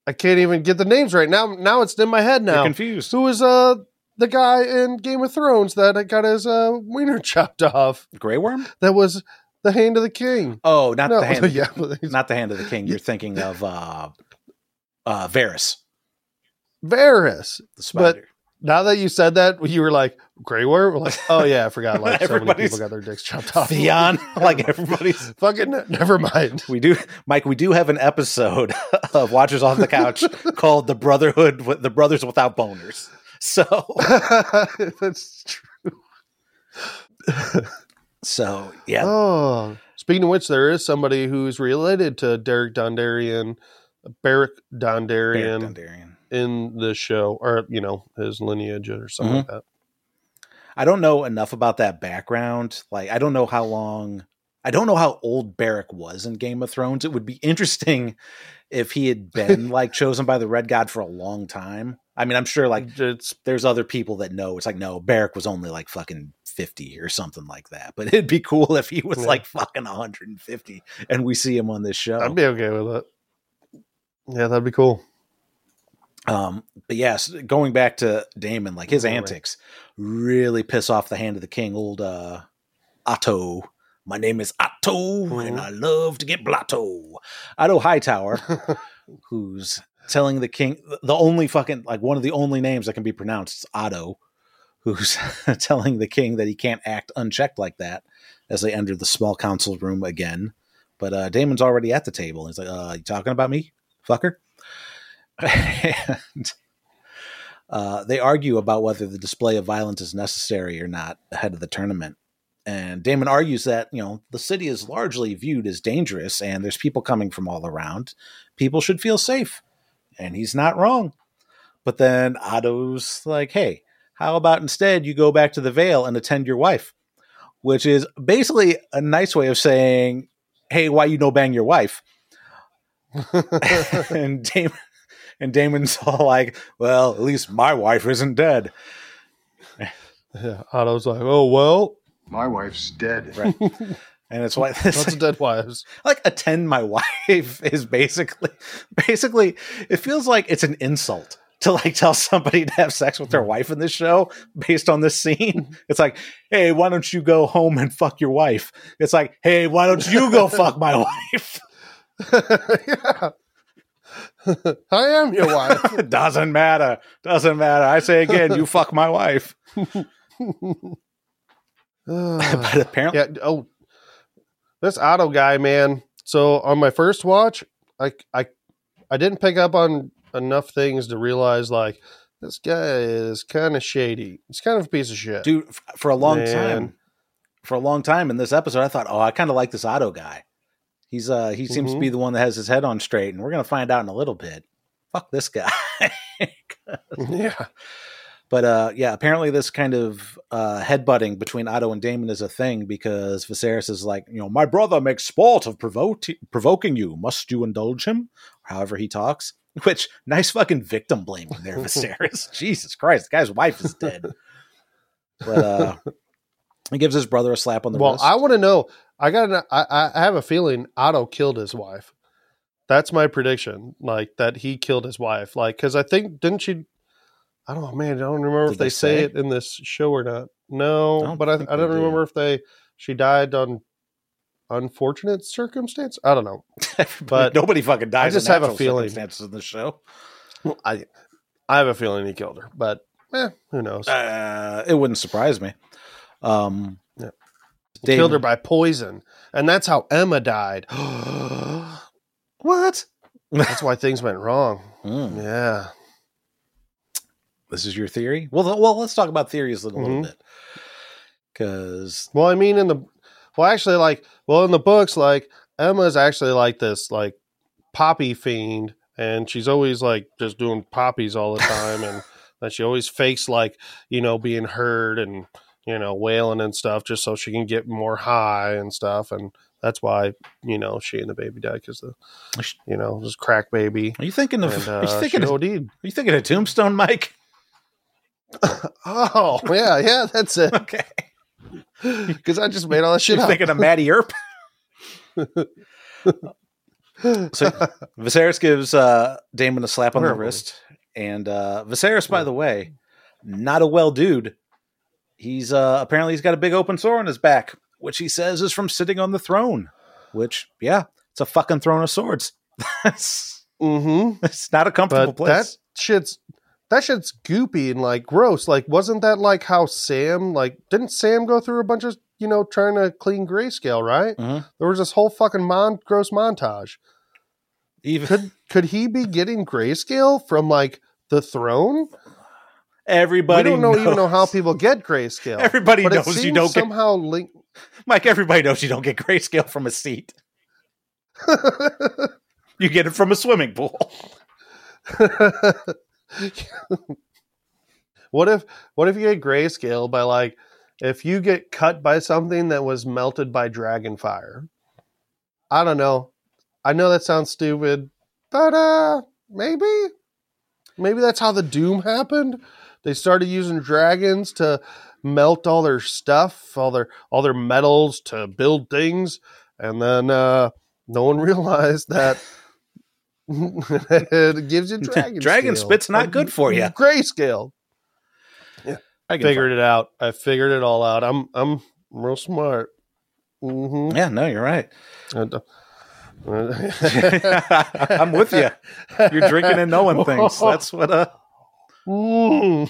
I can't even get the names right now. Now it's in my head you're now. confused. Who is uh the guy in Game of Thrones that got his uh wiener chopped off? Grey Worm? That was the Hand of the King. Oh, not No, the hand. yeah, but Not the hand of the king. You're thinking of uh, uh, Varys, Varys. the spider. Now that you said that, you were like Grey Worm. We're like, oh yeah, I forgot. Like so many people got their dicks chopped off. Theon, like everybody's. Fucking never mind. We do, Mike. We do have an episode of Watchers on the Couch called "The Brotherhood," with the Brothers Without Boners. So, That's true. So yeah, Oh, speaking of which, there is somebody who's related to Derek Dondarrion, Beric Beric Dondarrion, Dondarrion. in the show, or you know his lineage or something mm-hmm. like that. I don't know enough about that background. Like, I don't know how long. I don't know how old Beric was in Game of Thrones. It would be interesting if he had been like chosen by the Red God for a long time. I mean, I'm sure like it's there's other people that know. It's like no, Beric was only like fucking 50 or something like that. But it'd be cool if he was Yeah. like fucking 150 and we see him on this show. I'd be okay with it. Yeah, that'd be cool. Um, but yes, going back to Daemon, like his Right. antics really piss off the hand of the king, old uh Otto. My name is Otto, and Mhm. I love to get blotto. Otto Hightower, who's telling the king the only fucking like one of the only names that can be pronounced is Otto, who's telling the king that he can't act unchecked like that as they enter the small council room again. But uh Daemon's already at the table. He's like, uh, you talking about me, fucker? and uh, they argue about whether the display of violence is necessary or not ahead of the tournament. And Daemon argues that, you know, the city is largely viewed as dangerous and there's people coming from all around. People should feel safe. And he's not wrong. But then Otto's like, hey, how about instead you go back to the Vale and attend your wife? Which is basically a nice way of saying, hey, why you no bang your wife? and Daemon and Daemon's all like, "Well, at least my wife isn't dead." Yeah, Otto's like, oh well, My wife's dead. Right. And it's like lots this, of dead wives. like attend my wife is basically basically it feels like it's an insult to like tell somebody to have sex with their wife in this show based on this scene. It's like, "Hey, why don't you go home and fuck your wife?" It's like, "Hey, why don't you go fuck my wife?" yeah. I am your wife. Doesn't matter. Doesn't matter. I say again, you fuck my wife. Uh, but apparently yeah. Oh, this Otto guy, man. So on my first watch, I I I didn't pick up on enough things to realize like this guy is kind of shady. He's kind of a piece of shit. dude f- for a long time for a long time in this episode i thought oh i kind of like this otto guy he's uh he seems to Mhm. be the one that has his head on straight and we're gonna find out in a little bit fuck this guy yeah. but uh yeah apparently this kind of uh headbutting between otto and daemon is a thing because viserys is like you know my brother makes sport of provoking provoking you must you indulge him however he talks which nice fucking victim blaming there viserys jesus christ the guy's wife is dead but uh he gives his brother a slap on the Well, wrist. I want to know. I got. an- I I have a feeling Otto killed his wife. That's my prediction. Like that he killed his wife. Like because I think didn't she? I don't know, man. I don't remember Did if they, they say, say? it in this show or not. No, I but I, I don't remember did. if they she died on unfortunate circumstance. I don't know. but nobody fucking dies. I just in have a feeling. circumstances in the show. I I have a feeling he killed her, but eh, who knows? Uh, it wouldn't surprise me. Um, Yeah. Killed her by poison, and that's how Aemma died. what? that's why things went wrong. Mm, Yeah. this is your theory. Well, th- well, let's talk about theories a little, little bit because Well, I mean, in the well, actually, like, well, in the books, like Aemma's actually like this, like poppy fiend, and she's always like just doing poppies all the time, and that she always fakes like you know being heard and you know wailing and stuff just so she can get more high and stuff, and that's why you know she and the baby died because the you know this crack baby. are you thinking of? And, are you uh, thinking? Of, are you thinking of Tombstone, Mike? Oh yeah, yeah, that's it. Okay. Because I just made all that shit You're up. thinking of Matty Earp. So Viserys gives uh, Daemon a slap on the Terrible. wrist, and uh, Viserys, by the way, not a well dude. He's uh, apparently he's got a big open sore on his back, which he says is from sitting on the throne. Which, yeah, it's a fucking throne of swords. That's mm-hmm. it's not a comfortable but place. that shit's that shit's goopy and like gross. Like, wasn't that like how Sam like didn't Sam go through a bunch of you know trying to clean grayscale? Right? Mhm. There was this whole fucking mon- gross montage. Even Could could he be getting grayscale from like the throne? everybody we don't know even know how people get grayscale. Everybody knows you don't get somehow link. Mike. Everybody knows you don't get grayscale from a seat. You get it from a swimming pool. what if what if you get grayscale by like if you get cut by something that was melted by dragon fire? I don't know. I know that sounds stupid, but uh maybe maybe that's how the doom happened. They started using dragons to melt all their stuff, all their all their metals to build things, and then uh no one realized that it gives you dragon Dragon scale. spit's not good for you. Grayscale. Yeah, I can Figured it out. I figured it all out. I'm I'm real smart. Mm-hmm. Yeah, no, you're right. I'm with you. You're drinking and knowing things. That's what. Uh, Mm.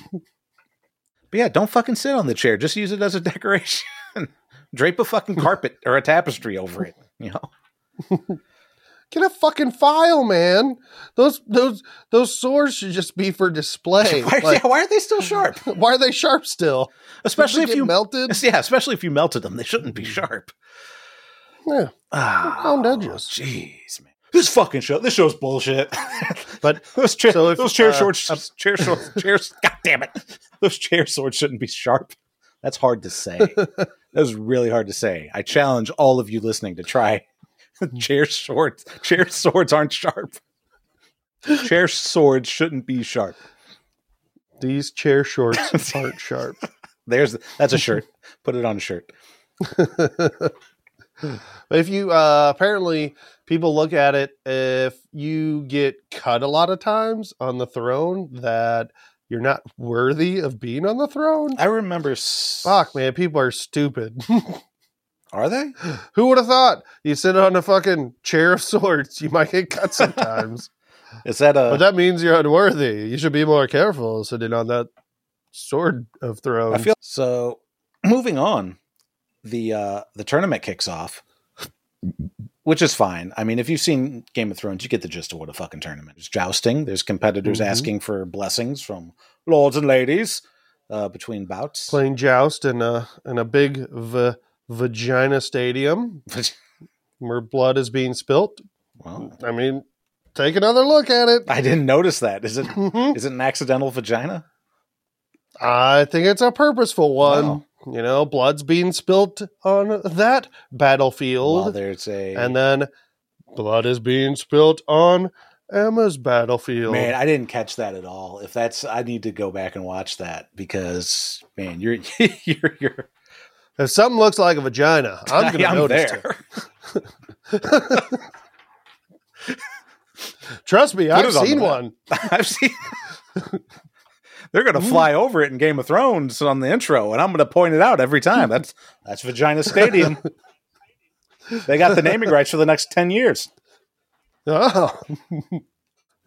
but yeah, don't fucking sit on the chair. Just use it as a decoration. Drape a fucking carpet or a tapestry over it. You know. Get a fucking file, man. Those those those swords should just be for display. Why, Like, yeah, why are they still sharp? why are they sharp still? Especially if you melted. Yeah, especially if you melted them. They shouldn't be sharp. Yeah, Ah, round edges. Jeez, man. This fucking show. This show's bullshit. But those chair, So if, those chair uh, shorts, chair shorts, chairs. God damn it! Those chair swords shouldn't be sharp. That's hard to say. that was really hard to say. I challenge all of you listening to try. chair swords. Chair swords aren't sharp. Chair swords shouldn't be sharp. these chair shorts aren't sharp. There's that's a shirt. Put it on a shirt. But if you uh, apparently people look at it if you get cut a lot of times on the throne that you're not worthy of being on the throne. I remember. s- Fuck, man, people are stupid. Are they? Who would have thought you sit on a fucking chair of swords, you might get cut sometimes. Is that a? but that means you're unworthy. You should be more careful sitting on that sword of thrones. I feel so. Moving on, the uh, the tournament kicks off, which is fine. I mean, if you've seen Game of Thrones, you get the gist of what a fucking tournament is. Jousting. There's competitors Mhm. asking for blessings from lords and ladies uh, between bouts. Playing joust in a in a big v- vagina stadium where blood is being spilt. well, I mean, take another look at it. I didn't notice that. Is it Mhm. it an accidental vagina? I think it's a purposeful one. Wow. You know, blood's being spilt on that battlefield. Well, there's a and then blood is being spilt on Aemma's battlefield. man. I didn't catch that at all. If that's, I need to go back and watch that because man, you're you're you're if something looks like a vagina, I'm going to notice there. it. Trust me, Put I've seen one. I've seen. They're gonna mm. fly over it in Game of Thrones on the intro, and I'm gonna point it out every time. That's that's Vagina Stadium. they got the naming rights for the next ten years. Oh.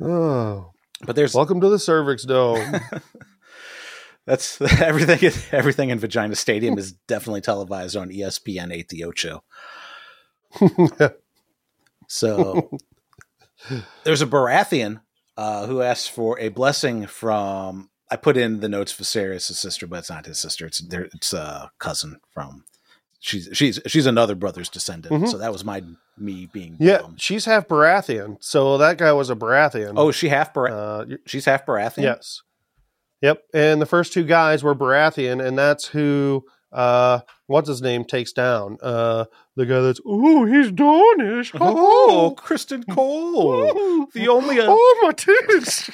oh. But there's Welcome to the cervix dome. That's everything. Everything in Vagina Stadium is definitely televised on ESPN Eight The Ocho. So there's a Baratheon uh, who asks for a blessing from. I put in the notes Viserys' sister, but it's not his sister. It's their, it's a cousin from. She's she's she's another brother's descendant. Mhm. So that was my me being yeah, dumb. she's half Baratheon. So that guy was a Baratheon. Oh, she half Bar- uh, she's half Baratheon. yes. Yep. And the first two guys were Baratheon, and that's who, uh, what's his name, takes down. Uh, the guy that's, oh, he's Dornish. Oh, Criston Cole. Oh, The only uh, oh, my tits.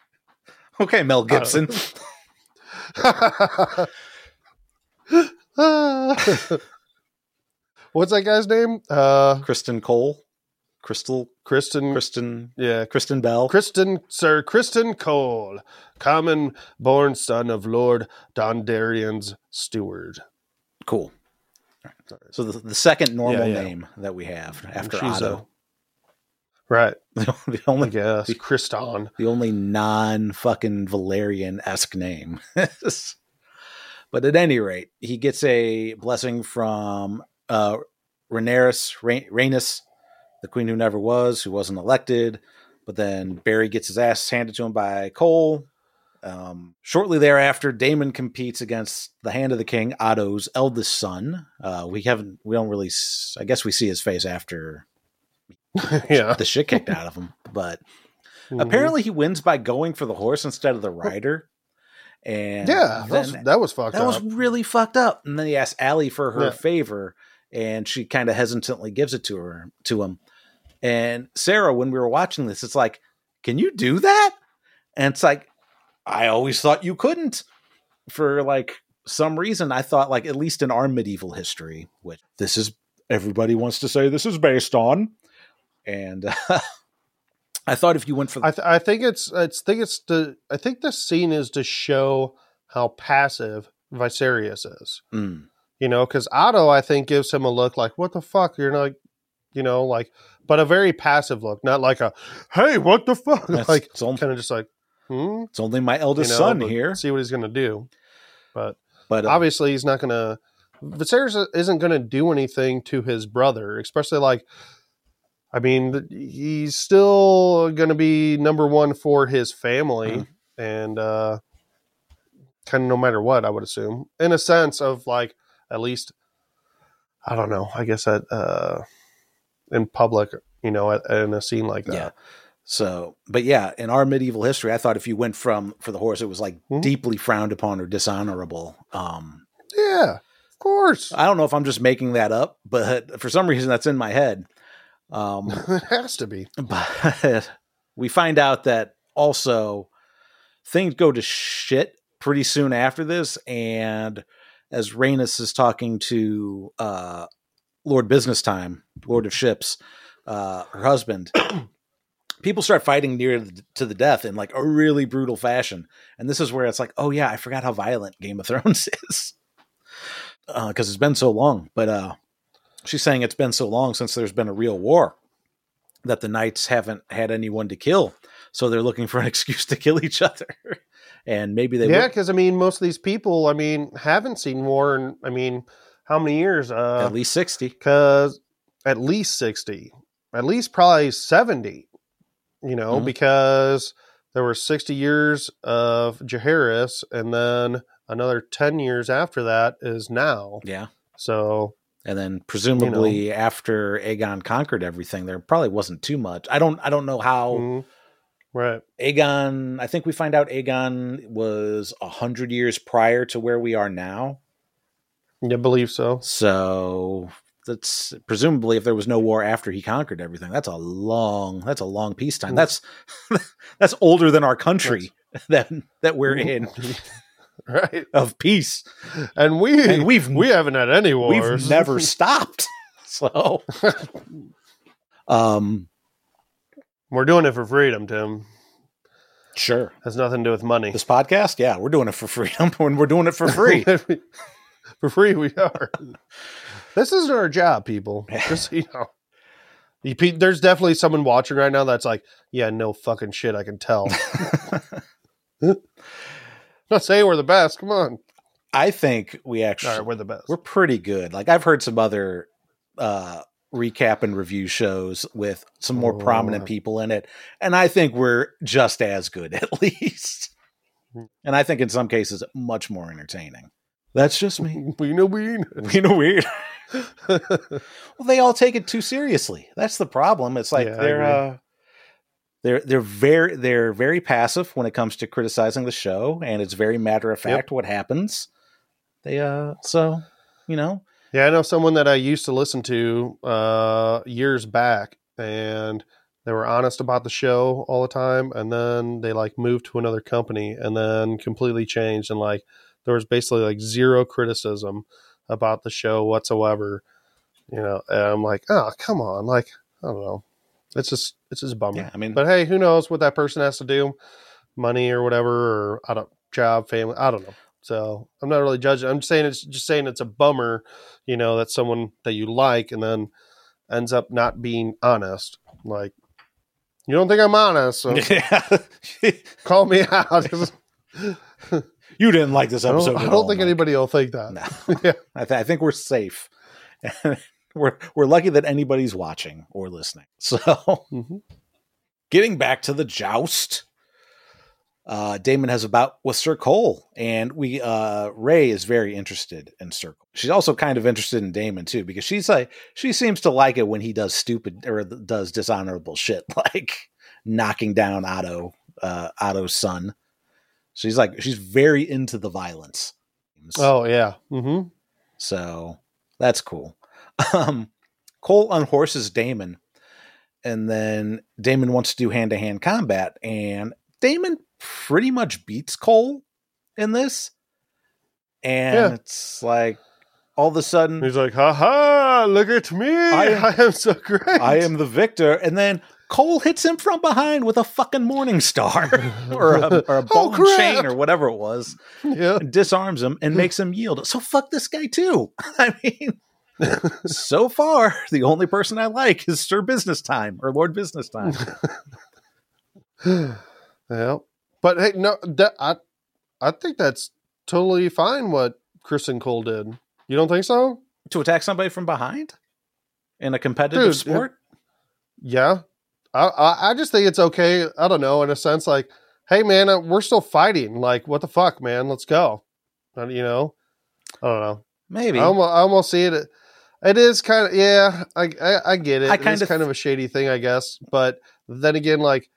okay, Mel Gibson. What's that guy's name? Uh, Criston Cole, Crystal, Kristen. Kristen, yeah, Kristen Bell. Kristen, Sir Criston Cole, common born son of Lord Dondarrion's steward. Cool. So the, the second normal Yeah, yeah. name that we have after Otto, Right. the only guess. Criston. the only non fucking Valyrian esque name. but at any rate, he gets a blessing from uh, Rhaenyra, Rha- Rhaenys, the queen who never was, who wasn't elected. But then Barry gets his ass handed to him by Cole. Um, shortly thereafter, Daemon competes against the Hand of the King, Otto's eldest son. Uh, we haven't, we don't really, I guess we see his face after yeah. the shit kicked out of him. But Mhm. apparently, he wins by going for the horse instead of the rider. And Yeah, that was, that was fucked that up. That was really fucked up. And then he asks Allie for her Yeah. favor, and she kind of hesitantly gives it to her to him. And Sarah, when we were watching this, it's like, "Can you do that?" And it's like, I always thought you couldn't. For like some reason, I thought like at least in our medieval history, which this is everybody wants to say this is based on, and uh, I thought if you went for the I, th- I think it's I think it's to I think this scene is to show how passive Viserys is. Mm, You know, because Otto I think gives him a look like "What the fuck?" You're like, you know, like, but a very passive look, not like a "Hey, what the fuck?" that's- like it's, only, kind of just like, hmm, it's only my you eldest know, son here, See what he's gonna do, but but uh, obviously he's not gonna. Viserys isn't gonna do anything to his brother, especially like. I mean, he's still going to be number one for his family, Mhm. and uh, kind of no matter what, I would assume, in a sense of like at least, I don't know. I guess that uh, in public, you know, in a scene like that. Yeah. So, but yeah, in our medieval history, I thought if you went from for the horse, it was like Mhm. deeply frowned upon or dishonorable. Um, Yeah, of course. I don't know if I'm just making that up, but for some reason that's in my head. Um, it has to be. but we find out that also things go to shit pretty soon after this, and as Rhaenys is talking to uh, Lord Business Time, Lord of Ships, uh, her husband, people start fighting near the, to the death in like a really brutal fashion, and this is where it's like, oh yeah, I forgot how violent Game of Thrones is. Because it's been so long. But uh, she's saying it's been so long since there's been a real war that the knights haven't had anyone to kill, so they're looking for an excuse to kill each other, and maybe they yeah, because I mean, most of these people, I mean, haven't seen war and I mean, how many years? Uh, at least sixty. because at least 60, at least probably 70, you know, Mhm. because there were 60 years of Jaehaerys and then another 10 years after that is now. Yeah. So, And then presumably after Aegon conquered everything, there probably wasn't too much. I don't I don't know how mhm. right. Aegon I think we find out Aegon was a hundred years prior to where we are now. Yeah, believe so. So that's presumably if there was no war after he conquered everything, that's a long that's a long peacetime. Mm. That's that's older than our country that that we're Mm-hmm. in right. of peace. And we And we've we haven't had any wars. We've never stopped. So um We're doing it for freedom, Tim. sure. Has nothing to do with money. This podcast, yeah, we're doing it for freedom when we're doing it for free. for free, we are. This isn't our job, people. Just you know. You There's definitely someone watching right now that's like, yeah, no fucking shit, I can tell. Not saying we're the best. Come on. I think we actually right, we're the best. we're pretty good. Like I've heard some other uh recap and review shows with some more Oh. prominent people in it, and I think we're just as good at least. And I think in some cases much more entertaining. That's just me. we know we. Weird. Well, they all take it too seriously. That's the problem. It's like Yeah, they're uh, they're they're very they're very passive when it comes to criticizing the show, and it's very matter of fact what happens. They uh, so you know, Yeah, I know someone that I used to listen to uh, years back, and they were honest about the show all the time, and then they like moved to another company, and then completely changed, and like there was basically like zero criticism about the show whatsoever. You know, and I'm like, oh come on, like I don't know, it's just it's just a bummer. yeah. I mean, But hey, who knows what that person has to do, money or whatever, or I don't job, family, I don't know. So I'm not really judging. I'm saying it's just saying it's a bummer, you know, that someone that you like and then ends up not being honest. Like, you don't think I'm honest, so yeah. call me out. you didn't like this I episode. don't, I don't all, think Mike. anybody will think that. No. Yeah. I, th- I think we're safe. we're we're lucky that anybody's watching or listening. So, Mhm. getting back to the joust, uh, Daemon has a bout with Sir Cole, and we uh, Ray is very interested in Sir. Cole. She's also kind of interested in Daemon too because she's like she seems to like it when he does stupid or does dishonorable shit like knocking down Otto uh, Otto's son. She's like she's very into the violence. Oh yeah. Mm-hmm. So that's cool. Um, Cole unhorses Daemon, and then Daemon wants to do hand to hand combat, and Daemon pretty much beats Cole in this. And Yeah. it's like all of a sudden, He's like, ha ha! Look at me! I, I- am so great. I am the victor. And then Cole hits him from behind with a fucking morning star or a, or a Oh, chain or whatever it was. Yeah. disarms him and makes him yield. So fuck this guy too. I mean, so far the only person I like is Sir Business Time or Lord Business Time. yeah. But hey, no, that I I think that's totally fine what Chris and Cole did. You don't think so? to attack somebody from behind in a competitive Dude, sport. Yeah. I, I just think it's okay. I don't know, in a sense, like, hey man, uh, we're still fighting. Like, what the fuck, man? Let's go. And, you know, I don't know. Maybe I almost, I almost see it. It is kind of yeah. I I, I get it. I It is kind of- a shady thing, I guess. But then again, like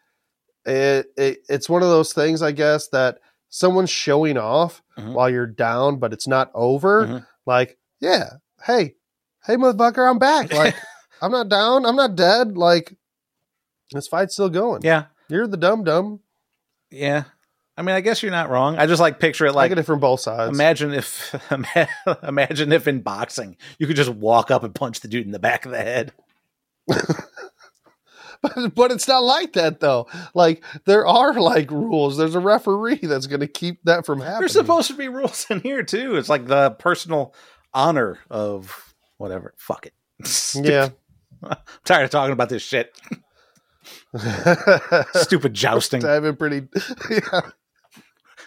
it, it it's one of those things, I guess, that someone's showing off Mhm. while you're down, but it's not over. Mhm. Like, yeah, hey, hey, motherfucker, I'm back. Like, I'm not down. I'm not dead. Like, this fight's still going. yeah, You're the dumb dumb. yeah. I mean, I guess you're not wrong. I just like picture it like get it from both sides. imagine if imagine if in boxing you could just walk up and punch the dude in the back of the head. but, but it's not like that though. Like there are like rules. There's a referee that's going to keep that from happening. There's supposed to be rules in here too. It's like the personal honor of whatever. Fuck it. yeah. I'm tired of talking about this shit. Stupid jousting. I've been pretty. Yeah.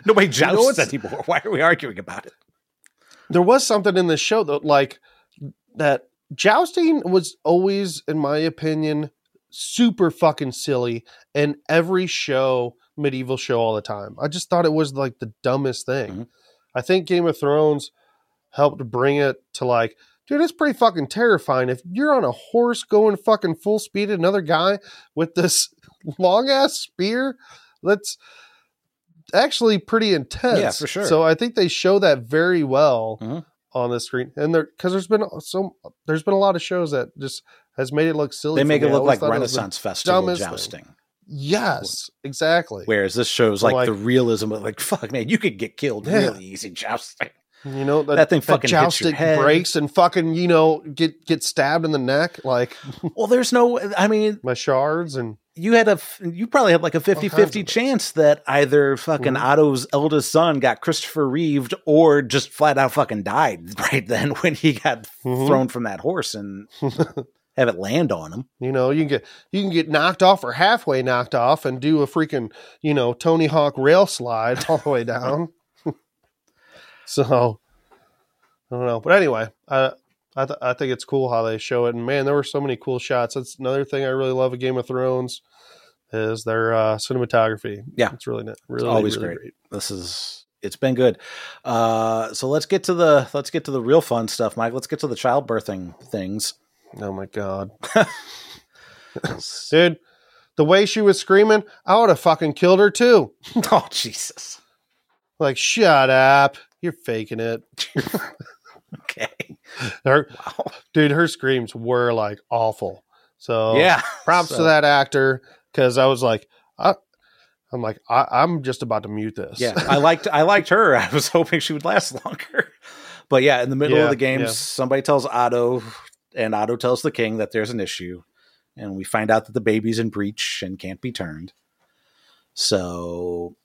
Nobody know jousts what's- anymore. Why are we arguing about it? There was something in this show though, like that jousting was always, in my opinion, super fucking silly in every show, medieval show all the time. I just thought it was like the dumbest thing. Mhm. I think Game of Thrones helped bring it to like, dude, it's pretty fucking terrifying. If you're on a horse going fucking full speed at another guy with this long ass spear, that's actually pretty intense. Yeah, for sure. So I think they show that very well Mhm. on the screen, and there because there's been so there's been a lot of shows that just has made it look silly. They make it look like thought it was the- Renaissance festival dumbest thing. jousting. Yes, exactly. Whereas this shows I'm like, the realism of like, fuck man, you could get killed Yeah. really easy jousting. You know that, That thing fucking hits your head. breaks and fucking you know get get stabbed in the neck like Well, there's no, I mean, my shards and you had a you probably had like a 50-50 chance that either fucking Mhm. Otto's eldest son got Christopher Reeved or just flat out fucking died right then when he got Mhm. thrown from that horse and have it land on him. you know you can get you can get knocked off or halfway knocked off and do a freaking you know Tony Hawk rail slide all the way down. so I don't know, but anyway, I I, th- I think it's cool how they show it, and man, there were so many cool shots. That's another thing I really love of Game of Thrones is their uh, cinematography. Yeah. it's really really always really great. This is, it's been good. Uh, so let's get to the, let's get to the real fun stuff, Mike. Let's get to the childbirthing things. Oh my god, dude. The way she was screaming, I would have fucking killed her too. oh, Jesus. Like, shut up. You're faking it. Okay. Her, Wow. dude, her screams were like awful. So yeah. props So- to that actor because I was like, I, I'm like, I, I'm just about to mute this. Yeah, I liked I liked her. I was hoping she would last longer. But yeah, in the middle Yeah, of the game, yeah. somebody tells Otto, and Otto tells the king that there's an issue, and we find out that the baby's in breech and can't be turned. So,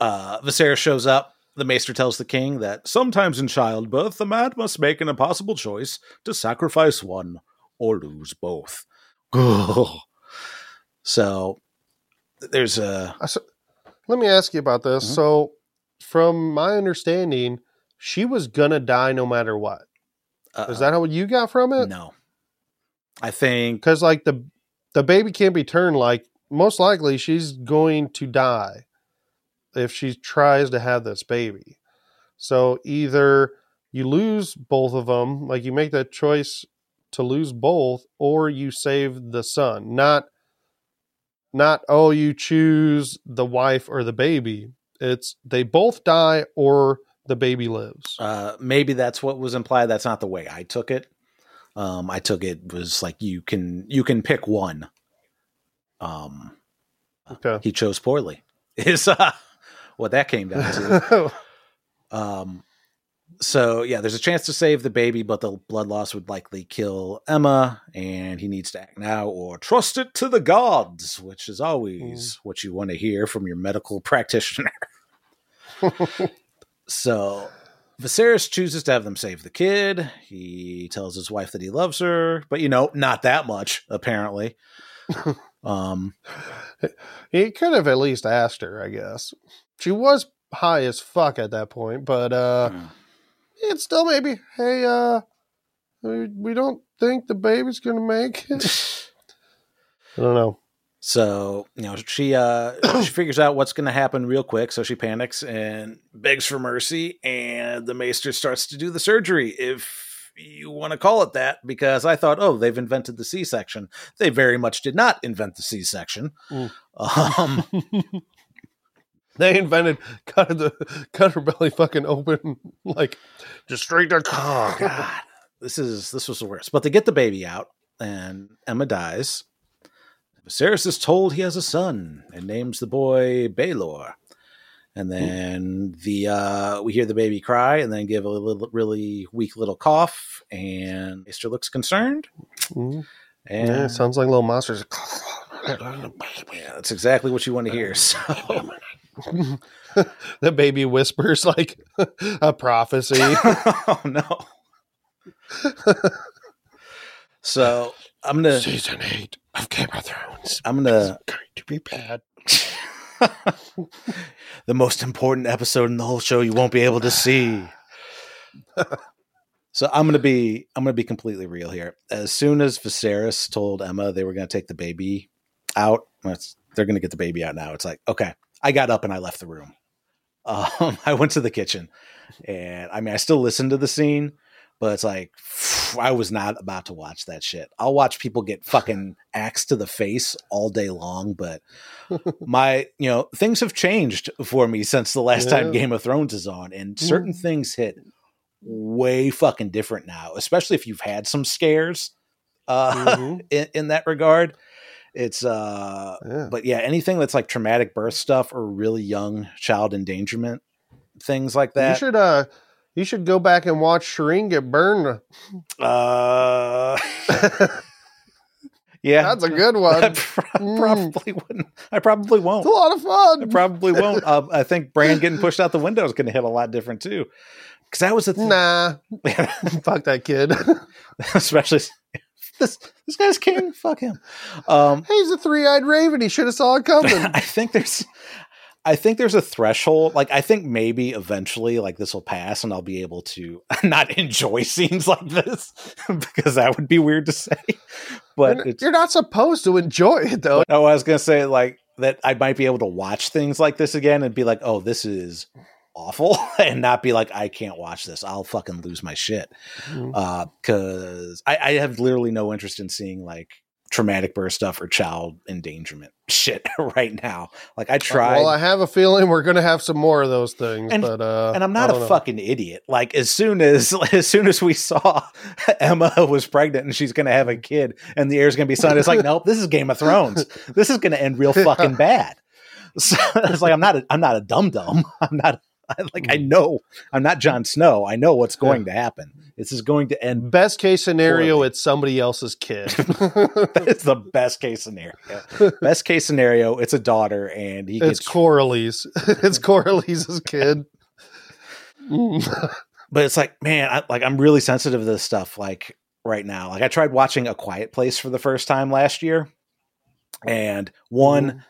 uh, Viserys shows up. The maester tells the king that sometimes in childbirth, the man must make an impossible choice to sacrifice one or lose both. so, there's a Let me ask you about this. Mhm. So, from my understanding, she was gonna die no matter what. Is that how you got from it? no? I think Because like the the baby can't be turned. Like most likely, she's going to die if she tries to have this baby. So either you lose both of them, like you make that choice to lose both, or you save the son. Not not oh you choose the wife or the baby. It's they both die or the baby lives. Uh, maybe that's what was implied. That's not the way I took it. Um, I took it was like you can you can pick one. Um, Okay. he chose poorly. Is uh, what that came down to. um, so yeah, there's a chance to save the baby, but the blood loss would likely kill Aemma, and he needs to act now or trust it to the gods, which is always what you want to hear from your medical practitioner. So Viserys chooses to have them save the kid. He tells his wife that he loves her, but you know, not that much, apparently. um, He could have at least asked her, I guess. She was high as fuck at that point, but uh it's still maybe, hey, uh we don't think the baby's gonna make it. I don't know. so you know, she uh she figures out what's gonna happen real quick, so she panics and begs for mercy, and the maester starts to do the surgery, if you want to call it that, because I thought, oh, they've invented the C section. They very much did not invent the C section. Mm. Um They invented cut the cut her belly fucking open like just straight to Oh God, this is this was the worst. But they get the baby out, and Aemma dies. Viserys is told he has a son and names the boy Baelor. And then the uh, we hear the baby cry, and then give a little, really weak little cough, and Maester looks concerned. Mhm. And Yeah, sounds like little monsters. yeah, that's exactly what you want to hear. So the baby whispers like a prophecy. oh no. so I'm gonna Season eight of Game of Thrones I'm gonna going to be bad. the most important episode in the whole show you won't be able to see. So I'm gonna be I'm gonna be completely real here. As soon as Viserys told Aemma they were gonna take the baby out, they're gonna get the baby out now. It's like okay, I got up and I left the room. Um, I went to the kitchen, and I mean I still listened to the scene, but it's like I was not about to watch that shit. I'll watch people get fucking axed to the face all day long, but my you know things have changed for me since the last time Game of Thrones is on, and certain things hit way fucking different now, especially if you've had some scares uh, Mhm. in, in that regard. It's uh, Yeah. but yeah, anything that's like traumatic birth stuff or really young child endangerment, things like that. You should uh you should go back and watch Shireen get burned. Uh, yeah, That's a good one. pro- Mm. probably wouldn't. I probably won't. It's a lot of fun. I probably won't. Uh, I think Bran getting pushed out the window is going to hit a lot different too. Because that was the thing. Nah, fuck that kid. especially this this guy's king. Fuck him. Um, He's a three-eyed raven. He should have saw it coming. I think there's I think there's a threshold. Like I think maybe eventually like this will pass and I'll be able to not enjoy scenes like this because that would be weird to say. But you're, you're not supposed to enjoy it though. no, I was gonna say like that I might be able to watch things like this again and be like, oh, this is awful and not be like I can't watch this. I'll fucking lose my shit. Mhm. Uh cause I, I have literally no interest in seeing like traumatic birth stuff or child endangerment shit right now. Like I try. Well, I have a feeling we're gonna have some more of those things, And- but uh, and I'm not a know. fucking idiot. Like as soon as as soon as we saw Aemma was pregnant and she's gonna have a kid and the heir's gonna be son, it's like, nope, this is Game of Thrones. This is gonna end real fucking bad. So it's like I'm not a I'm not a dum dum. I'm not like I know I'm not Jon Snow. I know what's going to happen. This is going to end. Best case scenario, Poorly. it's somebody else's kid. It's the best case scenario. Best case scenario, it's a daughter and he it's gets Coralie's. it's Coralie's kid. Mm. but it's like man I, like i'm really sensitive to this stuff like right now like i tried watching a quiet place for the first time last year and one Mhm.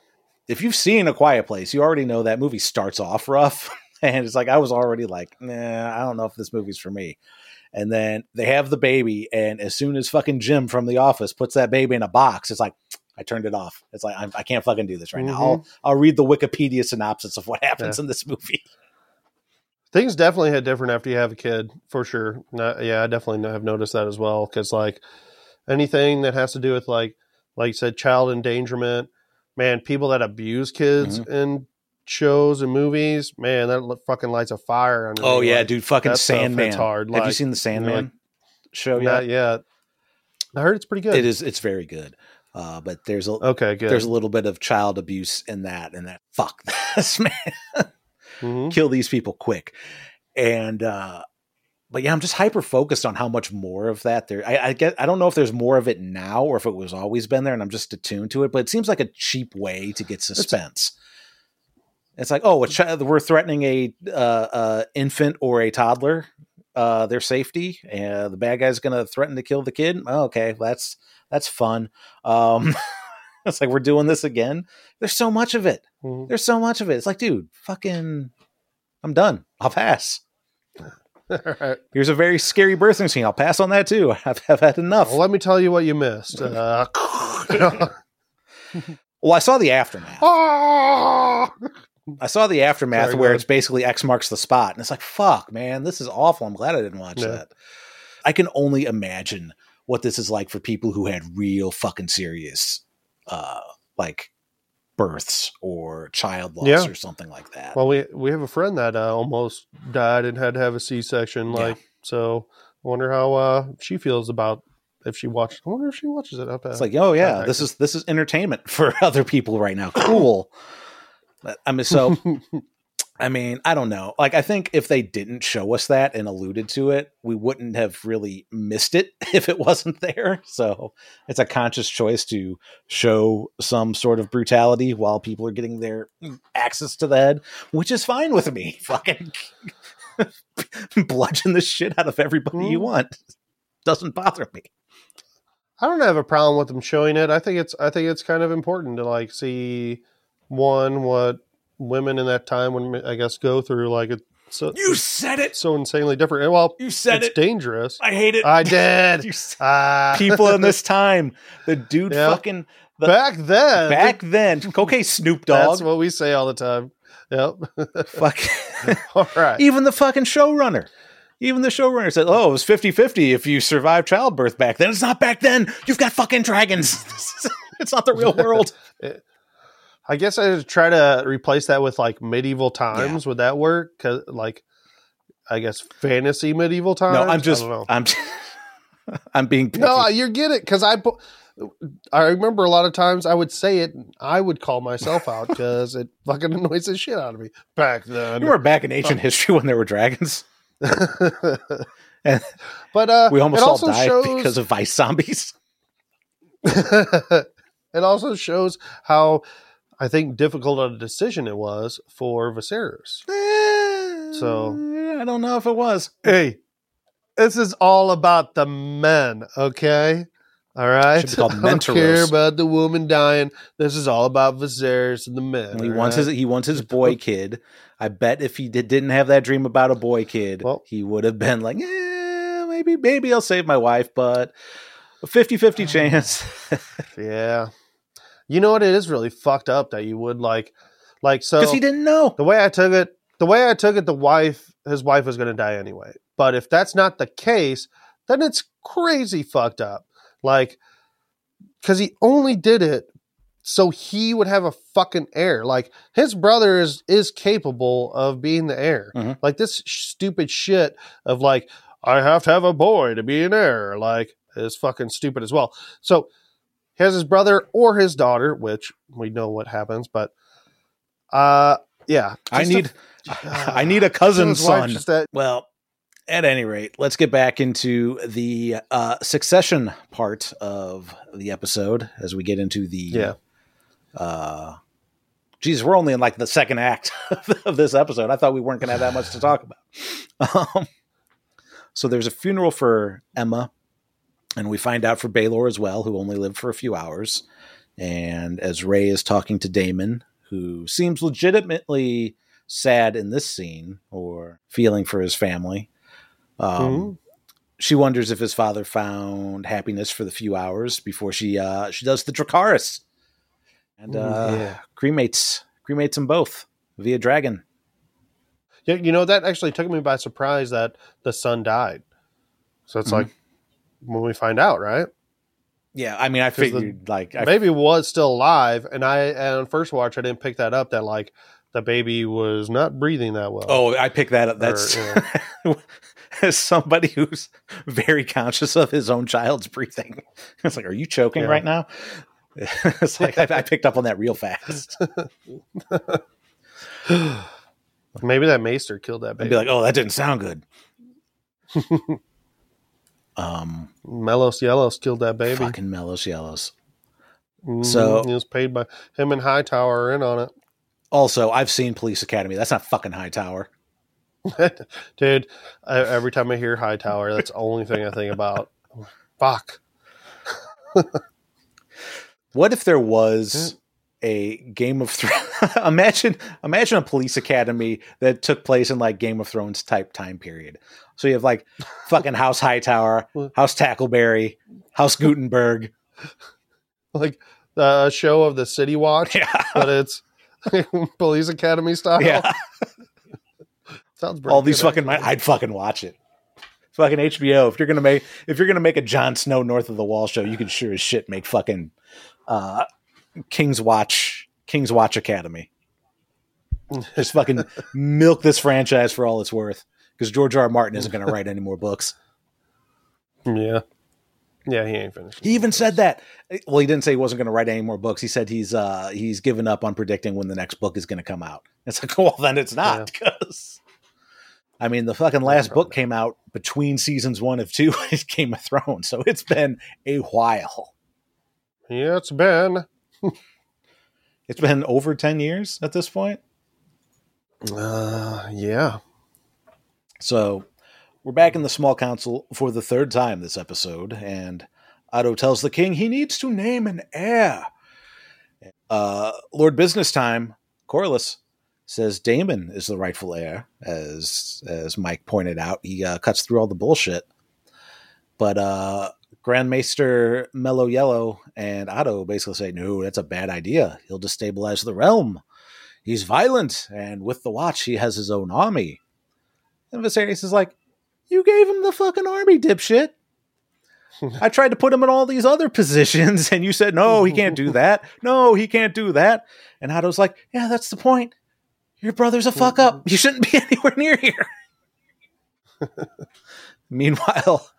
if you've seen a quiet place you already know that movie starts off rough and it's like i was already like nah i don't know if this movie's for me and then they have the baby and as soon as fucking jim from the office puts that baby in a box it's like i turned it off it's like I'm, i can't fucking do this right now I'll, i'll read the wikipedia synopsis of what happens in this movie Things definitely hit different after you have a kid, for sure. No, yeah, I definitely have noticed that as well. Because like anything that has to do with like, like you said, child endangerment, man, people that abuse kids Mm-hmm. in shows and movies, man, that fucking lights a fire under. oh me. yeah Like, dude fucking that stuff hits sandman hard. have you seen the sandman like- show yet Not yet. I heard it's pretty good. It is. It's very good. Uh, but there's a Okay, good. there's a little bit of child abuse in that, and that fuck this man, Mhm. kill these people quick. And uh, but yeah, I'm just hyper focused on how much more of that there. I, I get. I don't know if there's more of it now or if it was always been there, and I'm just attuned to it. But it seems like a cheap way to get suspense. It's like, oh, a chi- we're threatening a uh, uh, infant or a toddler, uh, their safety, and the bad guy's going to threaten to kill the kid. Oh, okay, that's that's fun. Um, it's like we're doing this again. There's so much of it. Mhm. There's so much of it. It's like, dude, fucking, I'm done. I'll pass. Right. Here's a very scary birthing scene. I'll pass on that too. I've, I've had enough. Well, let me tell you what you missed. Uh, Well, I saw the aftermath. I saw the aftermath Sorry, where it's basically X marks the spot, and it's like, fuck, man, this is awful. I'm glad I didn't watch Yeah. that. I can only imagine what this is like for people who had real fucking serious, uh, like births or child loss Yeah. or something like that. Well, we we have a friend that uh, almost died and had to have a C section. Yeah. Like, so I wonder how uh, she feels about if she watched. I wonder if she watches it. Up It's like, oh yeah, this is this is entertainment for other people right now. Cool. I mean, so I mean, I don't know. Like, I think if they didn't show us that and alluded to it, we wouldn't have really missed it if it wasn't there. So it's a conscious choice to show some sort of brutality while people are getting their access to the head, which is fine with me. Fucking bludgeon the shit out of everybody you Mm. want. Doesn't bother me. I don't have a problem with them showing it. I think it's I think it's kind of important to like see one what women in that time when I guess go through. Like it, so You said it. so insanely different. Well, You said it's it. dangerous. I hate it. I did. You s- Ah. People in this time, the dude Yeah. fucking the, back then. back then. Okay, Snoop Dogg. That's what we say all the time. Yep. Fuck. all right. Even the fucking showrunner. Even the showrunner said, "Oh, it was 50-50 if you survived childbirth back then." It's not back then. You've got fucking dragons. it's not the real world. I guess I would try to replace that with like medieval times. Would that work? Cause like, I guess fantasy medieval times. no, I'm just I don't know. I'm I'm being picky. No, you get it because I. I remember a lot of times I would say it. and I would call myself out because it fucking annoys the shit out of me back then. you were back in ancient history when there were dragons. And but uh, we almost all died shows, because of vice zombies. it also shows how I think difficult a decision it was for Viserys. So- Eh, I don't know if it was. Hey, this is all about the men, okay? All right. Should be called I don't care about the woman dying. This is all about Viserys and the men. He all wants right? his he wants his boy kid. I bet if he did, didn't have that dream about a boy kid, Well- he would have been like, eh, maybe maybe I'll save my wife, but a 50-50 chance. Yeah. You know what? It is really fucked up that you would like, like so. Because he didn't know. the way I took it, the way I took it, the wife, his wife was going to die anyway. But if that's not the case, then it's crazy fucked up. Like, because he only did it so he would have a fucking heir. Like his brother is is capable of being the heir. Mhm. Like this stupid shit of like I have to have a boy to be an heir. Like is fucking stupid as well. So has his brother or his daughter, which we know what happens, but uh yeah. I a- need I need a cousin son. that- Well, at any rate, let's get back into the uh, succession part of the episode as we get into the Yeah. Uh, geez, we're only in like the second act of this episode. I thought we weren't going to have that much to talk about. Um, so there's a funeral for Aemma, and we find out for Baelor as well, who only lived for a few hours. And as Ray is talking to Daemon, who seems legitimately sad in this scene or feeling for his family, um, Mhm. she wonders if his father found happiness for the few hours before she uh, she does the Dracarys and Ooh, uh, yeah. cremates cremates them both via dragon. Yeah, you know that actually took me by surprise that the son died. So it's Mhm. like when we find out, right? Yeah, I mean, I 'Cause the figured like I, baby was still alive, and I and on first watch I didn't pick that up. That like the baby was not breathing that well. oh, I picked that up. That's as somebody who's very conscious of his own child's breathing. It's like, are you choking Yeah. right now? it's like I, I picked up on that real fast. maybe that maester killed that I'd baby. be like, oh, that didn't sound good. Um, Melos Yellows killed that baby. fucking Melos Yellows. Mhm, So- he was paid by him and Hightower are in on it. Also, I've seen Police Academy. That's not fucking Hightower. dude. I, every time I hear Hightower, that's the only thing I think about. Fuck. What if there was a Game of Thrones? imagine, imagine a Police Academy that took place in like Game of Thrones type time period. So you have like fucking House Hightower, House Tackleberry, House Guttenberg. Like the show of the City Watch, Yeah, but it's Police Academy style. yeah. Sounds All these fucking. actually. I'd fucking watch it. Fucking HBO. If you're gonna make, if you're gonna make a Jon Snow North of the Wall show, you can sure as shit make fucking uh, King's Watch, King's Watch Academy. Just fucking milk this franchise for all it's worth. Because George R. R. Martin isn't going to write any more books. Yeah. Yeah, he ain't finished. He even said that. Well, he didn't say he wasn't going to write any more books. He said he's uh he's given up on predicting when the next book is going to come out. It's like, well, then it's not because. I mean, the fucking last book came out between seasons one of two of Game of Thrones, so it's been a while. Yeah, it's been. It's been over ten years at this point. Uh, yeah. So we're back in the small council for the third time this episode, and Otto tells the king he needs to name an heir. Uh, Lord Business Time, Corlys, says Daemon is the rightful heir, as as Mike pointed out. He uh, cuts through all the bullshit. But uh, Grand Maester Mellow Yellow and Otto basically say, no, that's a bad idea. He'll destabilize the realm. He's violent, and with the watch, he has his own army. And Viserys is like, you gave him the fucking army, dipshit. I tried to put him in all these other positions, and you said, no, he can't do that. No, he can't do that. And Otto's like, yeah, that's the point. Your brother's a fuck up. You shouldn't be anywhere near here. meanwhile,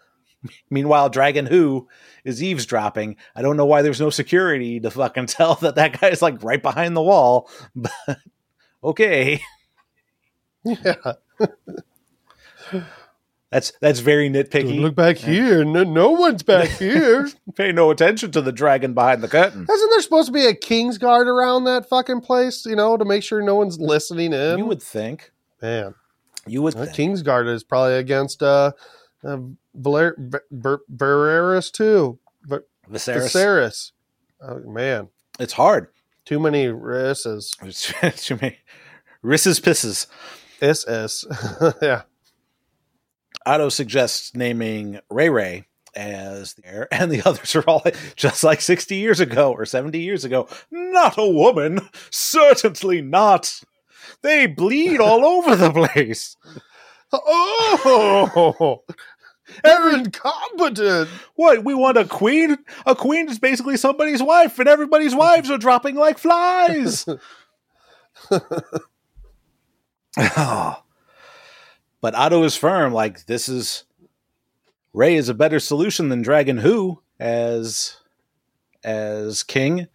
meanwhile, Dragon Who is eavesdropping. I don't know why there's no security to fucking tell that that guy is like right behind the wall, but okay. Yeah. That's that's very nitpicky. Look back here. No, no one's back here. Pay no attention to the dragon behind the curtain. Isn't there supposed to be a king's guard around that fucking place? You know, to make sure no one's listening in. You would think. man. You would think. king's guard is probably against uh, uh Valer- Barreras too. But Viserys. Viserys. Oh man, It's hard. too many risses. Too many. Risses pisses. Is is yeah. Otto suggests naming Ray Ray as the heir, and the others are all like, just like 60 years ago or 70 years ago. Not a woman. Certainly not. They bleed all over the place. Oh, they're incompetent. What? We want a queen? A queen is basically somebody's wife, and everybody's wives are dropping like flies. Oh. But Otto is firm, like this is Ray is a better solution than Dragon Who as as king.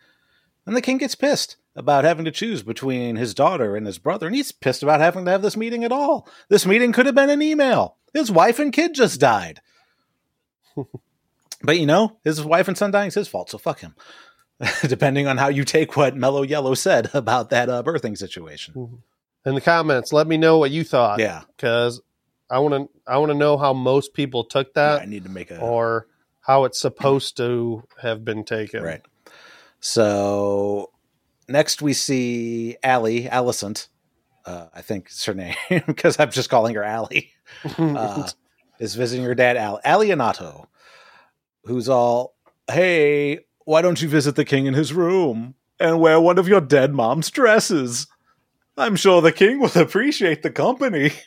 And the king gets pissed about having to choose between his daughter and his brother, and he's pissed about having to have this meeting at all. This meeting could have been an email. His wife and kid just died. but you know, his wife and son dying is his fault, so fuck him. Depending on how you take what Mellow Yellow said about that uh, birthing situation. In the comments, let me know what you thought. Yeah. because I want to. I want to know how most people took that, I need to make a or how it's supposed to have been taken. Right. So next we see Allie, Alicent. Uh, I think it's her name because I'm just calling her Allie. Uh, is visiting her dad, Al Alianato, who's all, "Hey, why don't you visit the king in his room and wear one of your dead mom's dresses? I'm sure the king will appreciate the company."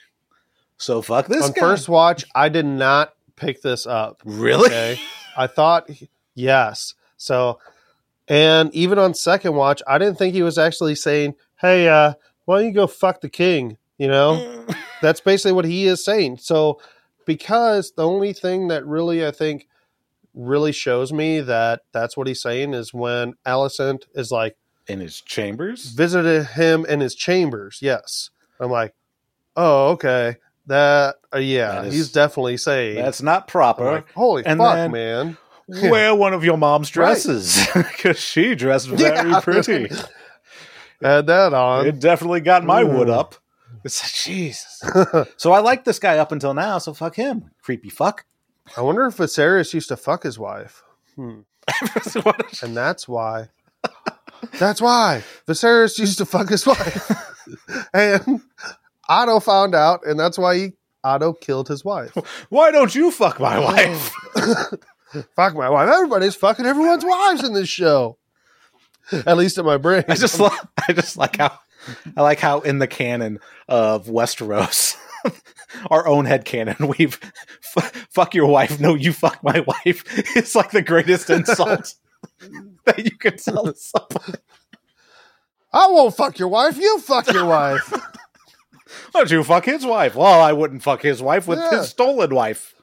So fuck this On guy. first watch, I did not pick this up. really? Okay. I thought, yes. So, and even on second watch, I didn't think he was actually saying, hey, uh, why don't you go fuck the king? You know, that's basically what he is saying. So, because the only thing that really, I think, really shows me that that's what he's saying is when Alicent is like, in his chambers. visited him in his chambers. Yes. I'm like, oh, okay. That, uh, yeah, That is- he's definitely saying. That's not proper. like, Holy And fuck, then- man. Wear one of your mom's dresses because she dressed very Yeah. pretty. Had that on. It definitely got my wood up. It's like, Jesus. so I like this guy up until now, so fuck him. Creepy fuck. I wonder if Viserys used to fuck his wife. Hmm. What- And that's why. That's why Viserys used to fuck his wife. and Otto found out, and that's why he Otto killed his wife. Why don't you fuck my wife? Fuck my wife. Everybody's fucking everyone's wives in this show. At least in my brain. I just like I just like how I like how in the canon of Westeros, our own head canon, we've f- fuck your wife. No, you fuck my wife. It's like the greatest insult that you can tell to someone. I won't fuck your wife. You fuck your wife. Why don't you fuck his wife? Well, I wouldn't fuck his wife with Yeah. his stolen wife.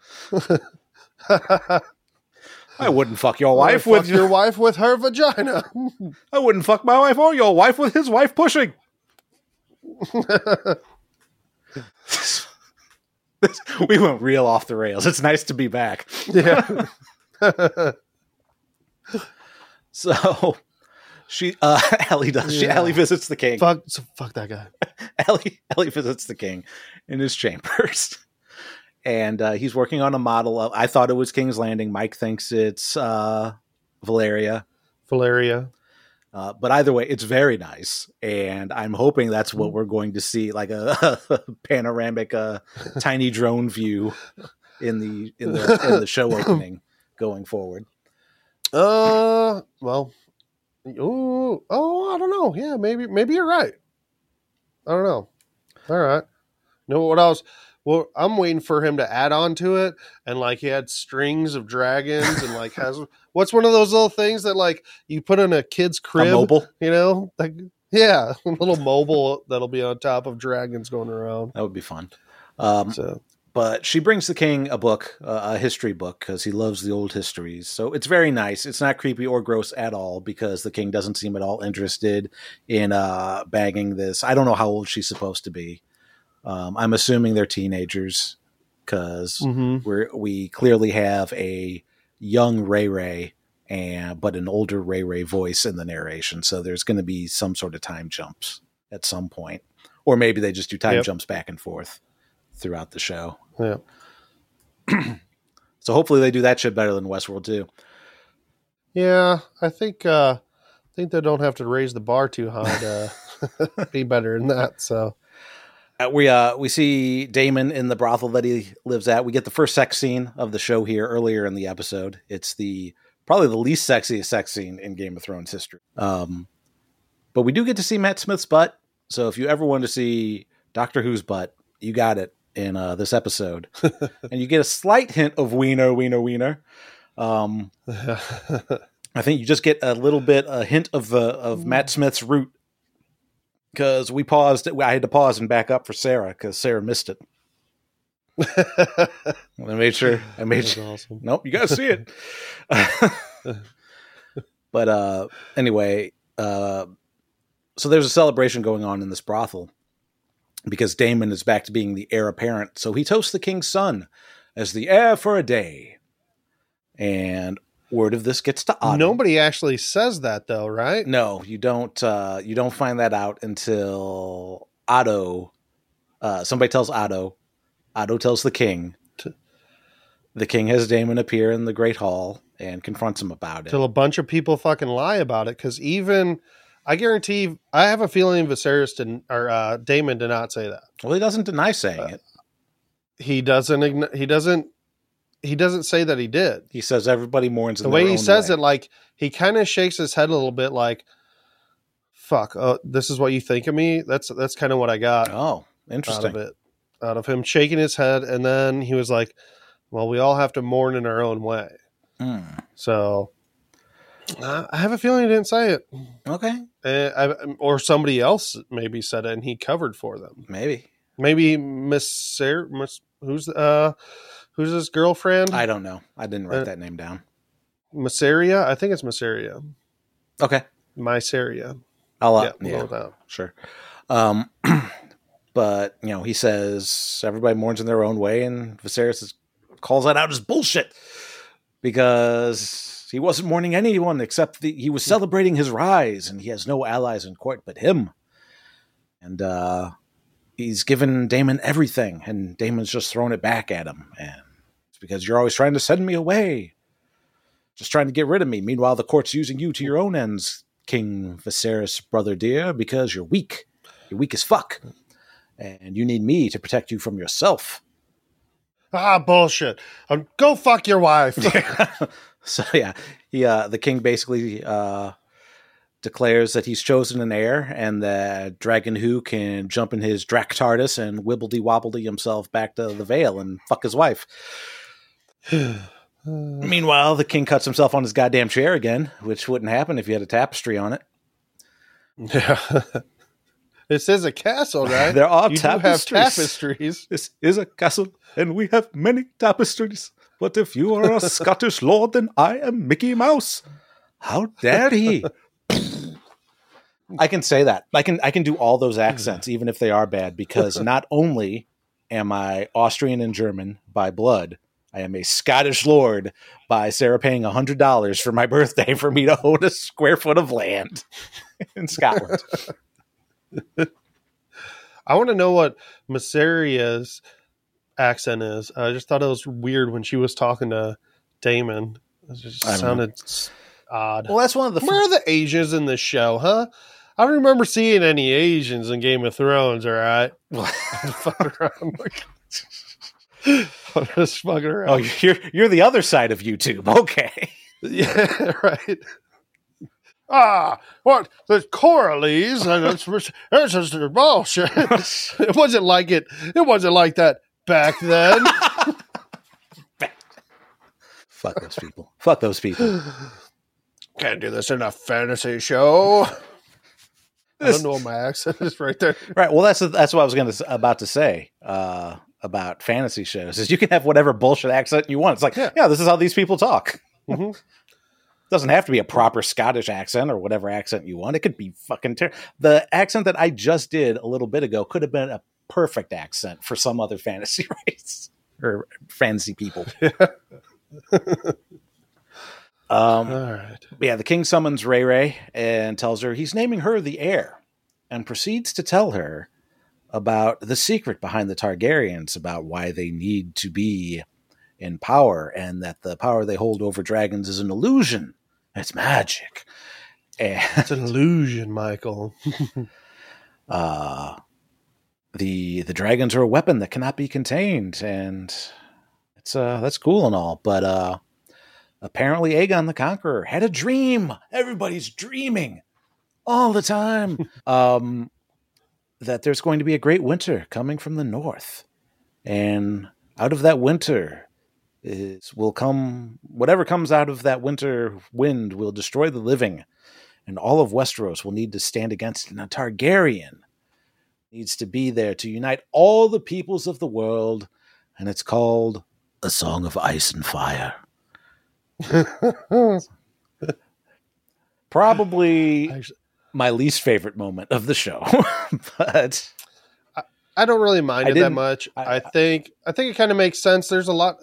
I wouldn't fuck your wife Fuck with your wife with her vagina. I wouldn't fuck my wife or your wife with his wife pushing. We went real off the rails. It's nice to be back. yeah. So she uh Ellie does she Yeah. Ellie visits the king. fuck, so fuck that guy. Ellie Ellie visits the king in his chambers. And uh, he's working on a model of I thought it was King's Landing. Mike thinks it's uh Valyria. Valyria. Uh, but either way, it's very nice, and I'm hoping that's what we're going to see, like a, panoramic, uh, tiny drone view in the in the in the show opening going forward. Uh, well, oh, oh, I don't know. Yeah, maybe, maybe you're right. I don't know. All right. You know what else? Well, I'm waiting for him to add on to it, and like he had strings of dragons, and like has what's one of those little things that like you put in a kid's crib, A mobile you know? Like yeah, a little mobile that'll be on top of dragons going around. that would be fun. Um, So but she brings the king a book, uh, a history book, because he loves the old histories. So it's very nice. It's not creepy or gross at all because the king doesn't seem at all interested in uh, bagging this. I don't know how old she's supposed to be. Um, I'm assuming they're teenagers because mhm. we're we clearly have a young Ray Ray and but an older Ray Ray voice in the narration. So there's going to be some sort of time jumps at some point, or maybe they just do time Yep. jumps back and forth throughout the show. yeah. So hopefully they do that shit better than Westworld too. Yeah, I think uh I think they don't have to raise the bar too high to be better than that. So we uh we see Daemon in the brothel that he lives at. We get the first sex scene of the show here earlier in the episode. It's the probably the least sexiest sex scene in Game of Thrones history. Um, but we do get to see Matt Smith's butt. So if you ever want to see Doctor Who's butt, you got it in uh, this episode, and you get a slight hint of wiener, wiener, wiener. Um, I think you just get a little bit a hint of the of Matt Smith's root because we paused. I had to pause and back up for Sarah because Sarah missed it. I made sure. I made That's sure. awesome. Nope, you gotta see it. but uh, anyway, uh, so there's a celebration going on in this brothel because Daemon is back to being the heir apparent. So he toasts the king's son as the heir for a day, and word of this gets to Otto. Nobody actually says that though, right? No, you don't. Uh, you don't find that out until Otto. Uh, somebody tells Otto. Otto tells the king. The king has Daemon appear in the great hall and confronts him about it. Till a bunch of people fucking lie about it. Because even I guarantee, I have a feeling Viserys didn't or uh, Daemon did not say that. well, he doesn't deny saying Uh, it. He doesn't. ign- He doesn't. He doesn't say that he did. He says everybody mourns. The way he says way. it, like he kind of shakes his head a little bit, like "fuck." Uh, this is what you think of me. That's that's kind of what I got Oh, interesting. out of it, out of him shaking his head, and then he was like, "Well, we all have to mourn in our own way." Hmm. So uh, I have a feeling he didn't say it, Okay, uh, I, or somebody else maybe said it, and he covered for them. maybe. Maybe Miss Sarah, Miss, who's uh, who's his girlfriend? I don't know. I didn't write Uh, that name down. Masseria. I think it's Masseria. Okay, Mysaria. I'll. Uh, yeah, yeah. that. Sure. Um, but you know, he says everybody mourns in their own way, and Viserys is, calls that out as bullshit because he wasn't mourning anyone except the, he was celebrating his rise, and he has no allies in court but him. And uh, he's given Daemon everything, and Daemon's just thrown it back at him, and it's because you're always trying to send me away, just trying to get rid of me. Meanwhile, the court's using you to your own ends, King Viserys, brother dear, because you're weak. You're weak as fuck. And you need me to protect you from yourself. Ah, bullshit. Um, go fuck your wife. so yeah, he, uh, the king basically uh, declares that he's chosen an heir, and that Dragon Who can jump in his Drac TARDIS and wibbledy wobbledy himself back to the Vale and fuck his wife. Meanwhile, the king cuts himself on his goddamn chair again, which wouldn't happen if you had a tapestry on it. yeah. this is a castle, right? There are you tapestries. tapestries. This is a castle, and we have many tapestries. But if you are a Scottish lord, then I am Mickey Mouse. How dare he? I can say that. I can I can do all those accents, even if they are bad, because not only am I Austrian and German by blood, I am a Scottish lord by Sarah paying hundred dollars for my birthday for me to own a square foot of land in Scotland. I want to know what Masseria's accent is. I just thought it was weird when she was talking to Daemon. It just don't know. sounded odd. Well, that's one of the. Where are the Asians in this show, huh? I don't remember seeing any Asians in Game of Thrones. All right, fucking around. I'm just fucking around. oh, you're you're the other side of YouTube. Okay. Yeah, right. Ah, what? The Coralies and it's, it's just bullshit. it wasn't like it. It wasn't like that back then. Fuck those people. Fuck those people. Can't do this in a fantasy show. I don't know my accent is right there. Right. Well, that's that's what I was going to about to say uh, about fantasy shows. Is you can have whatever bullshit accent you want. It's like, yeah, Yeah. this is how these people talk. Mhm. Doesn't have to be a proper Scottish accent or whatever accent you want. It could be fucking ter- the accent that I just did a little bit ago could have been a perfect accent for some other fantasy race or fantasy people. um, All right. yeah, the king summons Ray Ray and tells her he's naming her the heir and proceeds to tell her about the secret behind the Targaryens, about why they need to be in power and that the power they hold over dragons is an illusion. It's magic. And It's an illusion, Michael. uh, the the dragons are a weapon that cannot be contained, and it's uh that's cool and all, but uh apparently Aegon the Conqueror had a dream. Everybody's dreaming all the time. um that there's going to be a great winter coming from the north. And out of that winter is will come whatever comes out of that winter wind will destroy the living and all of Westeros will need to stand against it. And a Targaryen needs to be there to unite all the peoples of the world, and it's called A Song of Ice and Fire. Probably my least favorite moment of the show, but I don't really mind I it that much. I- I, think I think it kind of makes sense. There's a lot.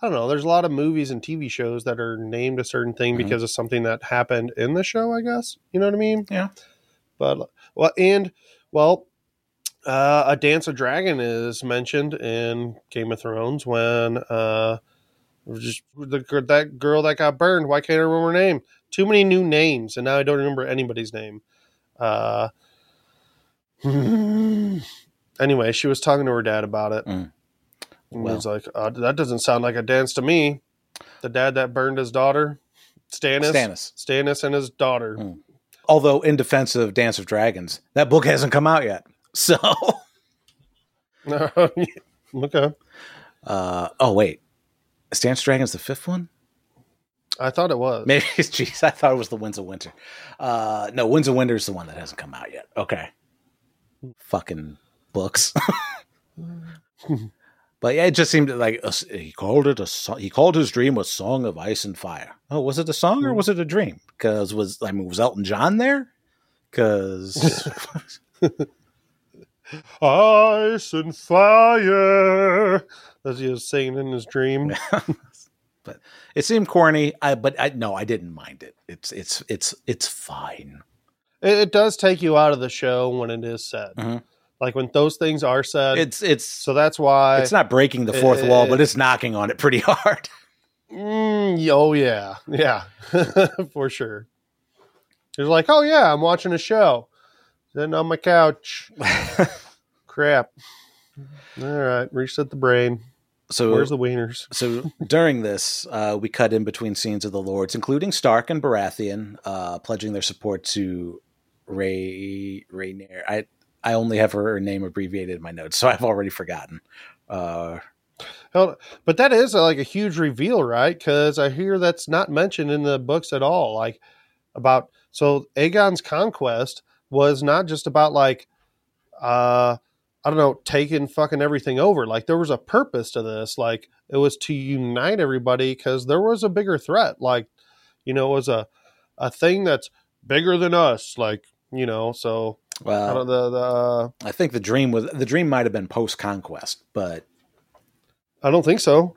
I don't know. There's a lot of movies and TV shows that are named a certain thing Mhm. because of something that happened in the show. I guess you know what I mean. Yeah. But well, and well, uh, a Dance of Dragon is mentioned in Game of Thrones when uh, just the that girl that got burned. Why can't I remember her name? Too many new names, and now I don't remember anybody's name. Uh, anyway, she was talking to her dad about it. Mm. And Well. he was like, uh, "That doesn't sound like a dance to me." The dad that burned his daughter, Stannis, Stannis. Stannis and his daughter. Mm. Although, in defense of Dance of Dragons, that book hasn't come out yet. So, okay, uh, oh, wait. Is Dance of Dragons the fifth one? I thought it was. Maybe, it's jeez, I thought it was the Winds of Winter. Uh, no, Winds of Winter is the one that hasn't come out yet. Okay. Fucking books. but yeah, it just seemed like a, he called it a so- he called his dream a song of ice and fire. Oh, was it a song or was it a dream? Because was I mean was Elton John there? Because Ice and fire, as he was singing in his dream. but it seemed corny. I but I no, I didn't mind it. It's it's it's it's fine. It, it does take you out of the show when it is said. Mhm. Like when those things are said. It's it's so that's why it's not breaking the fourth it- wall, but it's knocking on it pretty hard. Mm, oh yeah, yeah, for sure. He's like, oh yeah, I'm watching a show, sitting on my couch. Crap. All right, reset the brain. So Where's the wieners? So during this, uh, we cut in between scenes of the lords, including Stark and Baratheon, uh, pledging their support to Ray Raynair. I I only have her name abbreviated in my notes, so I've already forgotten. Uh, Hell, But that is uh, like a huge reveal, right? Because I hear that's not mentioned in the books at all. Like about so Aegon's conquest was not just about like uh I don't know, taking fucking everything over. Like there was a purpose to this. Like it was to unite everybody because there was a bigger threat. Like you know, it was a a thing that's bigger than us. Like you know, so I well, don't, the the uh, I think the dream was the dream might have been post conquest, but I don't think so.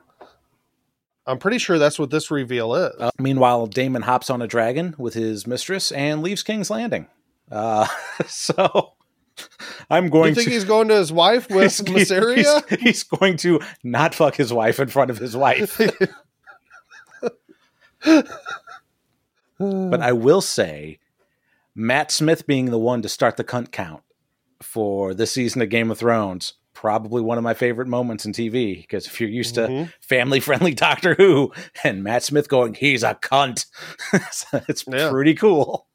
I'm pretty sure that's what this reveal is. uh, meanwhile, Daemon hops on a dragon with his mistress and leaves King's Landing. Uh, so I'm going you think to. he's going to his wife with he's, Mysaria? he's- he's going to not fuck his wife in front of his wife. but I will say, Matt Smith being the one to start the cunt count for this season of Game of Thrones, probably one of my favorite moments in TV. Because if you're used to Mhm. family friendly Doctor Who and Matt Smith going, he's a cunt, it's Yeah. pretty cool.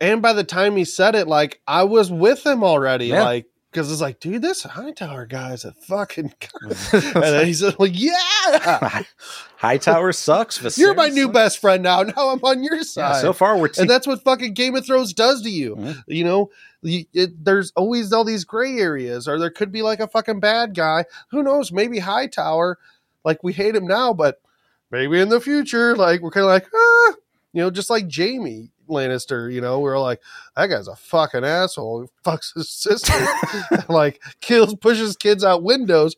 And by the time he said it, like I was with him already, Yeah. like because it's like, dude, this Hightower guy is a fucking. and then he's like, yeah, Hightower sucks. you're my new sucks. best friend now. Now I'm on your Yeah, side. so far we're and that's what fucking Game of Thrones does to you. Mhm. You know, you, it, there's always all these gray areas, or there could be like a fucking bad guy. Who knows? Maybe Hightower, like we hate him now, but maybe in the future, like we're kind of like, ah, you know, just like Jaime Lannister. You know, we're like, that guy's a fucking asshole. He fucks his sister, like kills, pushes kids out windows.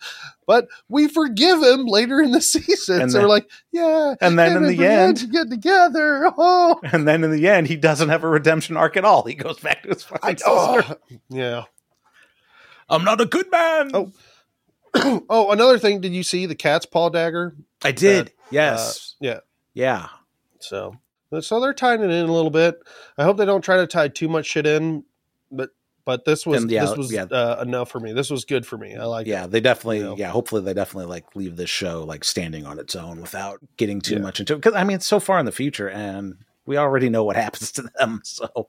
But we forgive him later in the season. And so then- we're like, yeah. and then in the end, to get together. Oh, and then in the end, he doesn't have a redemption arc at all. He goes back to his fucking I, sister. oh, yeah. I'm not a good man. Oh. oh, another thing. Did you see the cat's paw dagger? I did. Uh, yes. yeah. yeah. So, so they're tying it in a little bit. I hope they don't try to tie too much shit in, but but this was yeah, this was yeah. uh, enough for me. This was good for me. I like. yeah it. they definitely you know. yeah hopefully they definitely like leave this show like standing on its own without getting too Yeah. much into it because i mean it's so far in the future and we already know what happens to them so.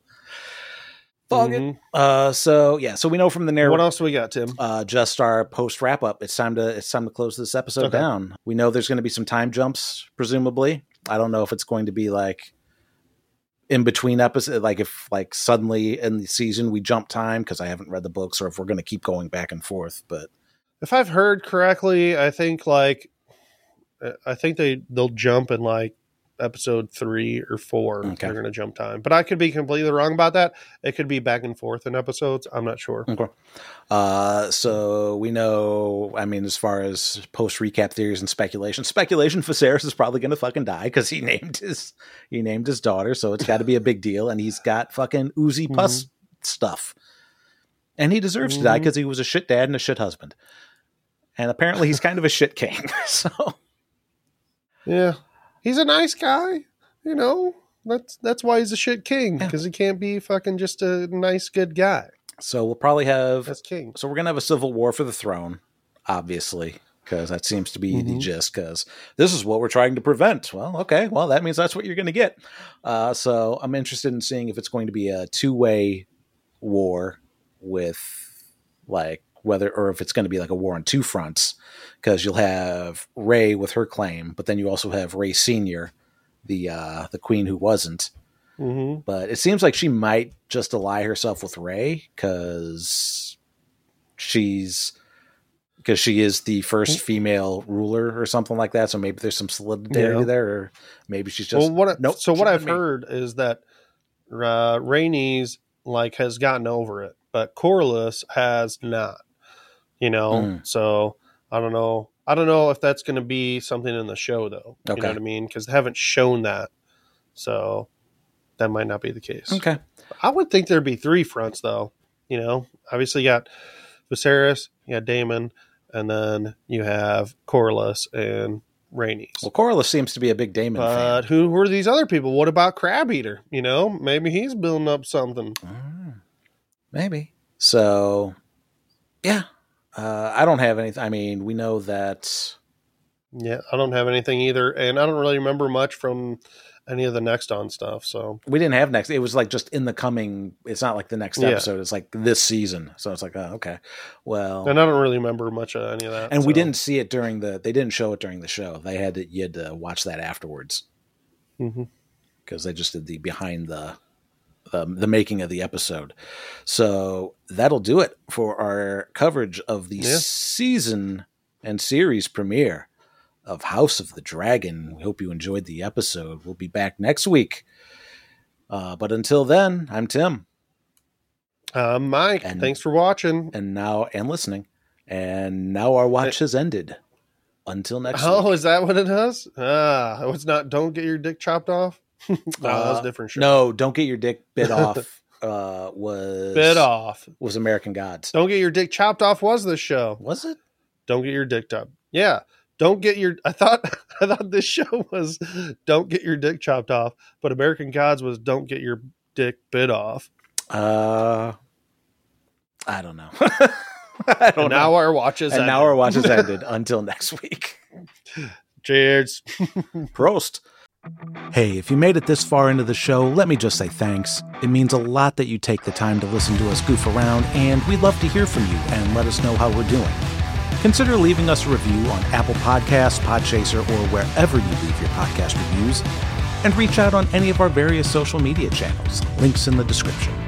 Mhm. uh so yeah so we know from the narrative. What else do we got, Tim? uh just our post wrap up it's time to it's time to close this episode Okay. down we know there's going to be some time jumps presumably i don't know if it's going to be like in between episodes like if like suddenly in the season we jump time because i haven't read the books or if we're going to keep going back and forth but If I've heard correctly, I think like uh, I think they they'll jump in like episode three or four. Okay. They're going to jump time, but I could be completely wrong about that. It could be back and forth in episodes. I'm not sure. Okay. Uh, so we know, I mean, as far as post recap theories and speculation, speculation Viserys is probably going to fucking die because he named his he named his daughter, so it's got to be a big deal, and he's got fucking oozy pus stuff, and he deserves to die because he was a shit dad and a shit husband, and apparently he's kind of a shit king. So Yeah, he's a nice guy. You know, that's that's why he's a shit king because he can't be fucking just a nice good guy. so we'll probably have That's king. so we're gonna have a civil war for the throne, obviously, because that seems to be the Mhm. gist. Because this is what we're trying to prevent. Well, okay, well that means that's what you're gonna get. Uh, so I'm interested in seeing if it's going to be a two way war with like whether or if it's going to be like a war on two fronts because you'll have Ray with her claim, but then you also have Ray Senior, the uh, the queen who wasn't hmm but it seems like she might just ally herself with Ray because she's because she is the first female ruler or something like that. So maybe there's some solidarity Yeah. there, or maybe she's just Well, what I, nope, so what I've me. heard is that uh, Rhaenys like has gotten over it, but Corlys has not. You know, Mm. so I don't know. I don't know if that's going to be something in the show though. You know what I mean? Because they haven't shown that, so that might not be the case. Okay, I would think there'd be three fronts though. You know, obviously you got Viserys, you got Daemon, and then you have Corlys and Rhaenys. well, Corlys seems to be a big Daemon But fan. who were these other people? What about Crab Eater? You know, maybe he's building up something. Ah, maybe so. Yeah, uh, I don't have anything. I mean, we know that. Yeah, I don't have anything either, and I don't really remember much from any of the next on stuff. So we didn't have next. It was like just in the coming. It's not like the next Yeah. episode. It's like this season. So it's like, oh, okay, well, and I don't really remember much of any of that. and we didn't see it during the. They didn't show it during the show. They had to. You had to watch that afterwards because they just did the behind the. Um, the making of the episode, so that'll do it for our coverage of the Yeah. season and series premiere of House of the Dragon. We hope you enjoyed the episode. We'll be back next week. Uh, but until then, I'm Tim, Mike, And- thanks for watching. and now and listening, and now our watch has ended. Until next Oh, week. is that what it does? Ah, it's not. Don't get your dick chopped off. oh, that was Uh, a different show. No, don't get your dick bit off. Uh, was bit off. was American Gods. Don't get your dick chopped off. Was this show? Was it? Don't get your dick chopped. Yeah, don't get your. I thought I thought this show was don't get your dick chopped off, but American Gods was don't get your dick bit off. Uh, I don't know. I don't now know. our watches. and ended. now our watch is ended until next week. Cheers. Prost. Hey, if you made it this far into the show, let me just say thanks. It means a lot that you take the time to listen to us goof around, and we'd love to hear from you and let us know how we're doing. Consider leaving us a review on Apple Podcasts, Podchaser, or wherever you leave your podcast reviews, and reach out on any of our various social media channels. Links in the description.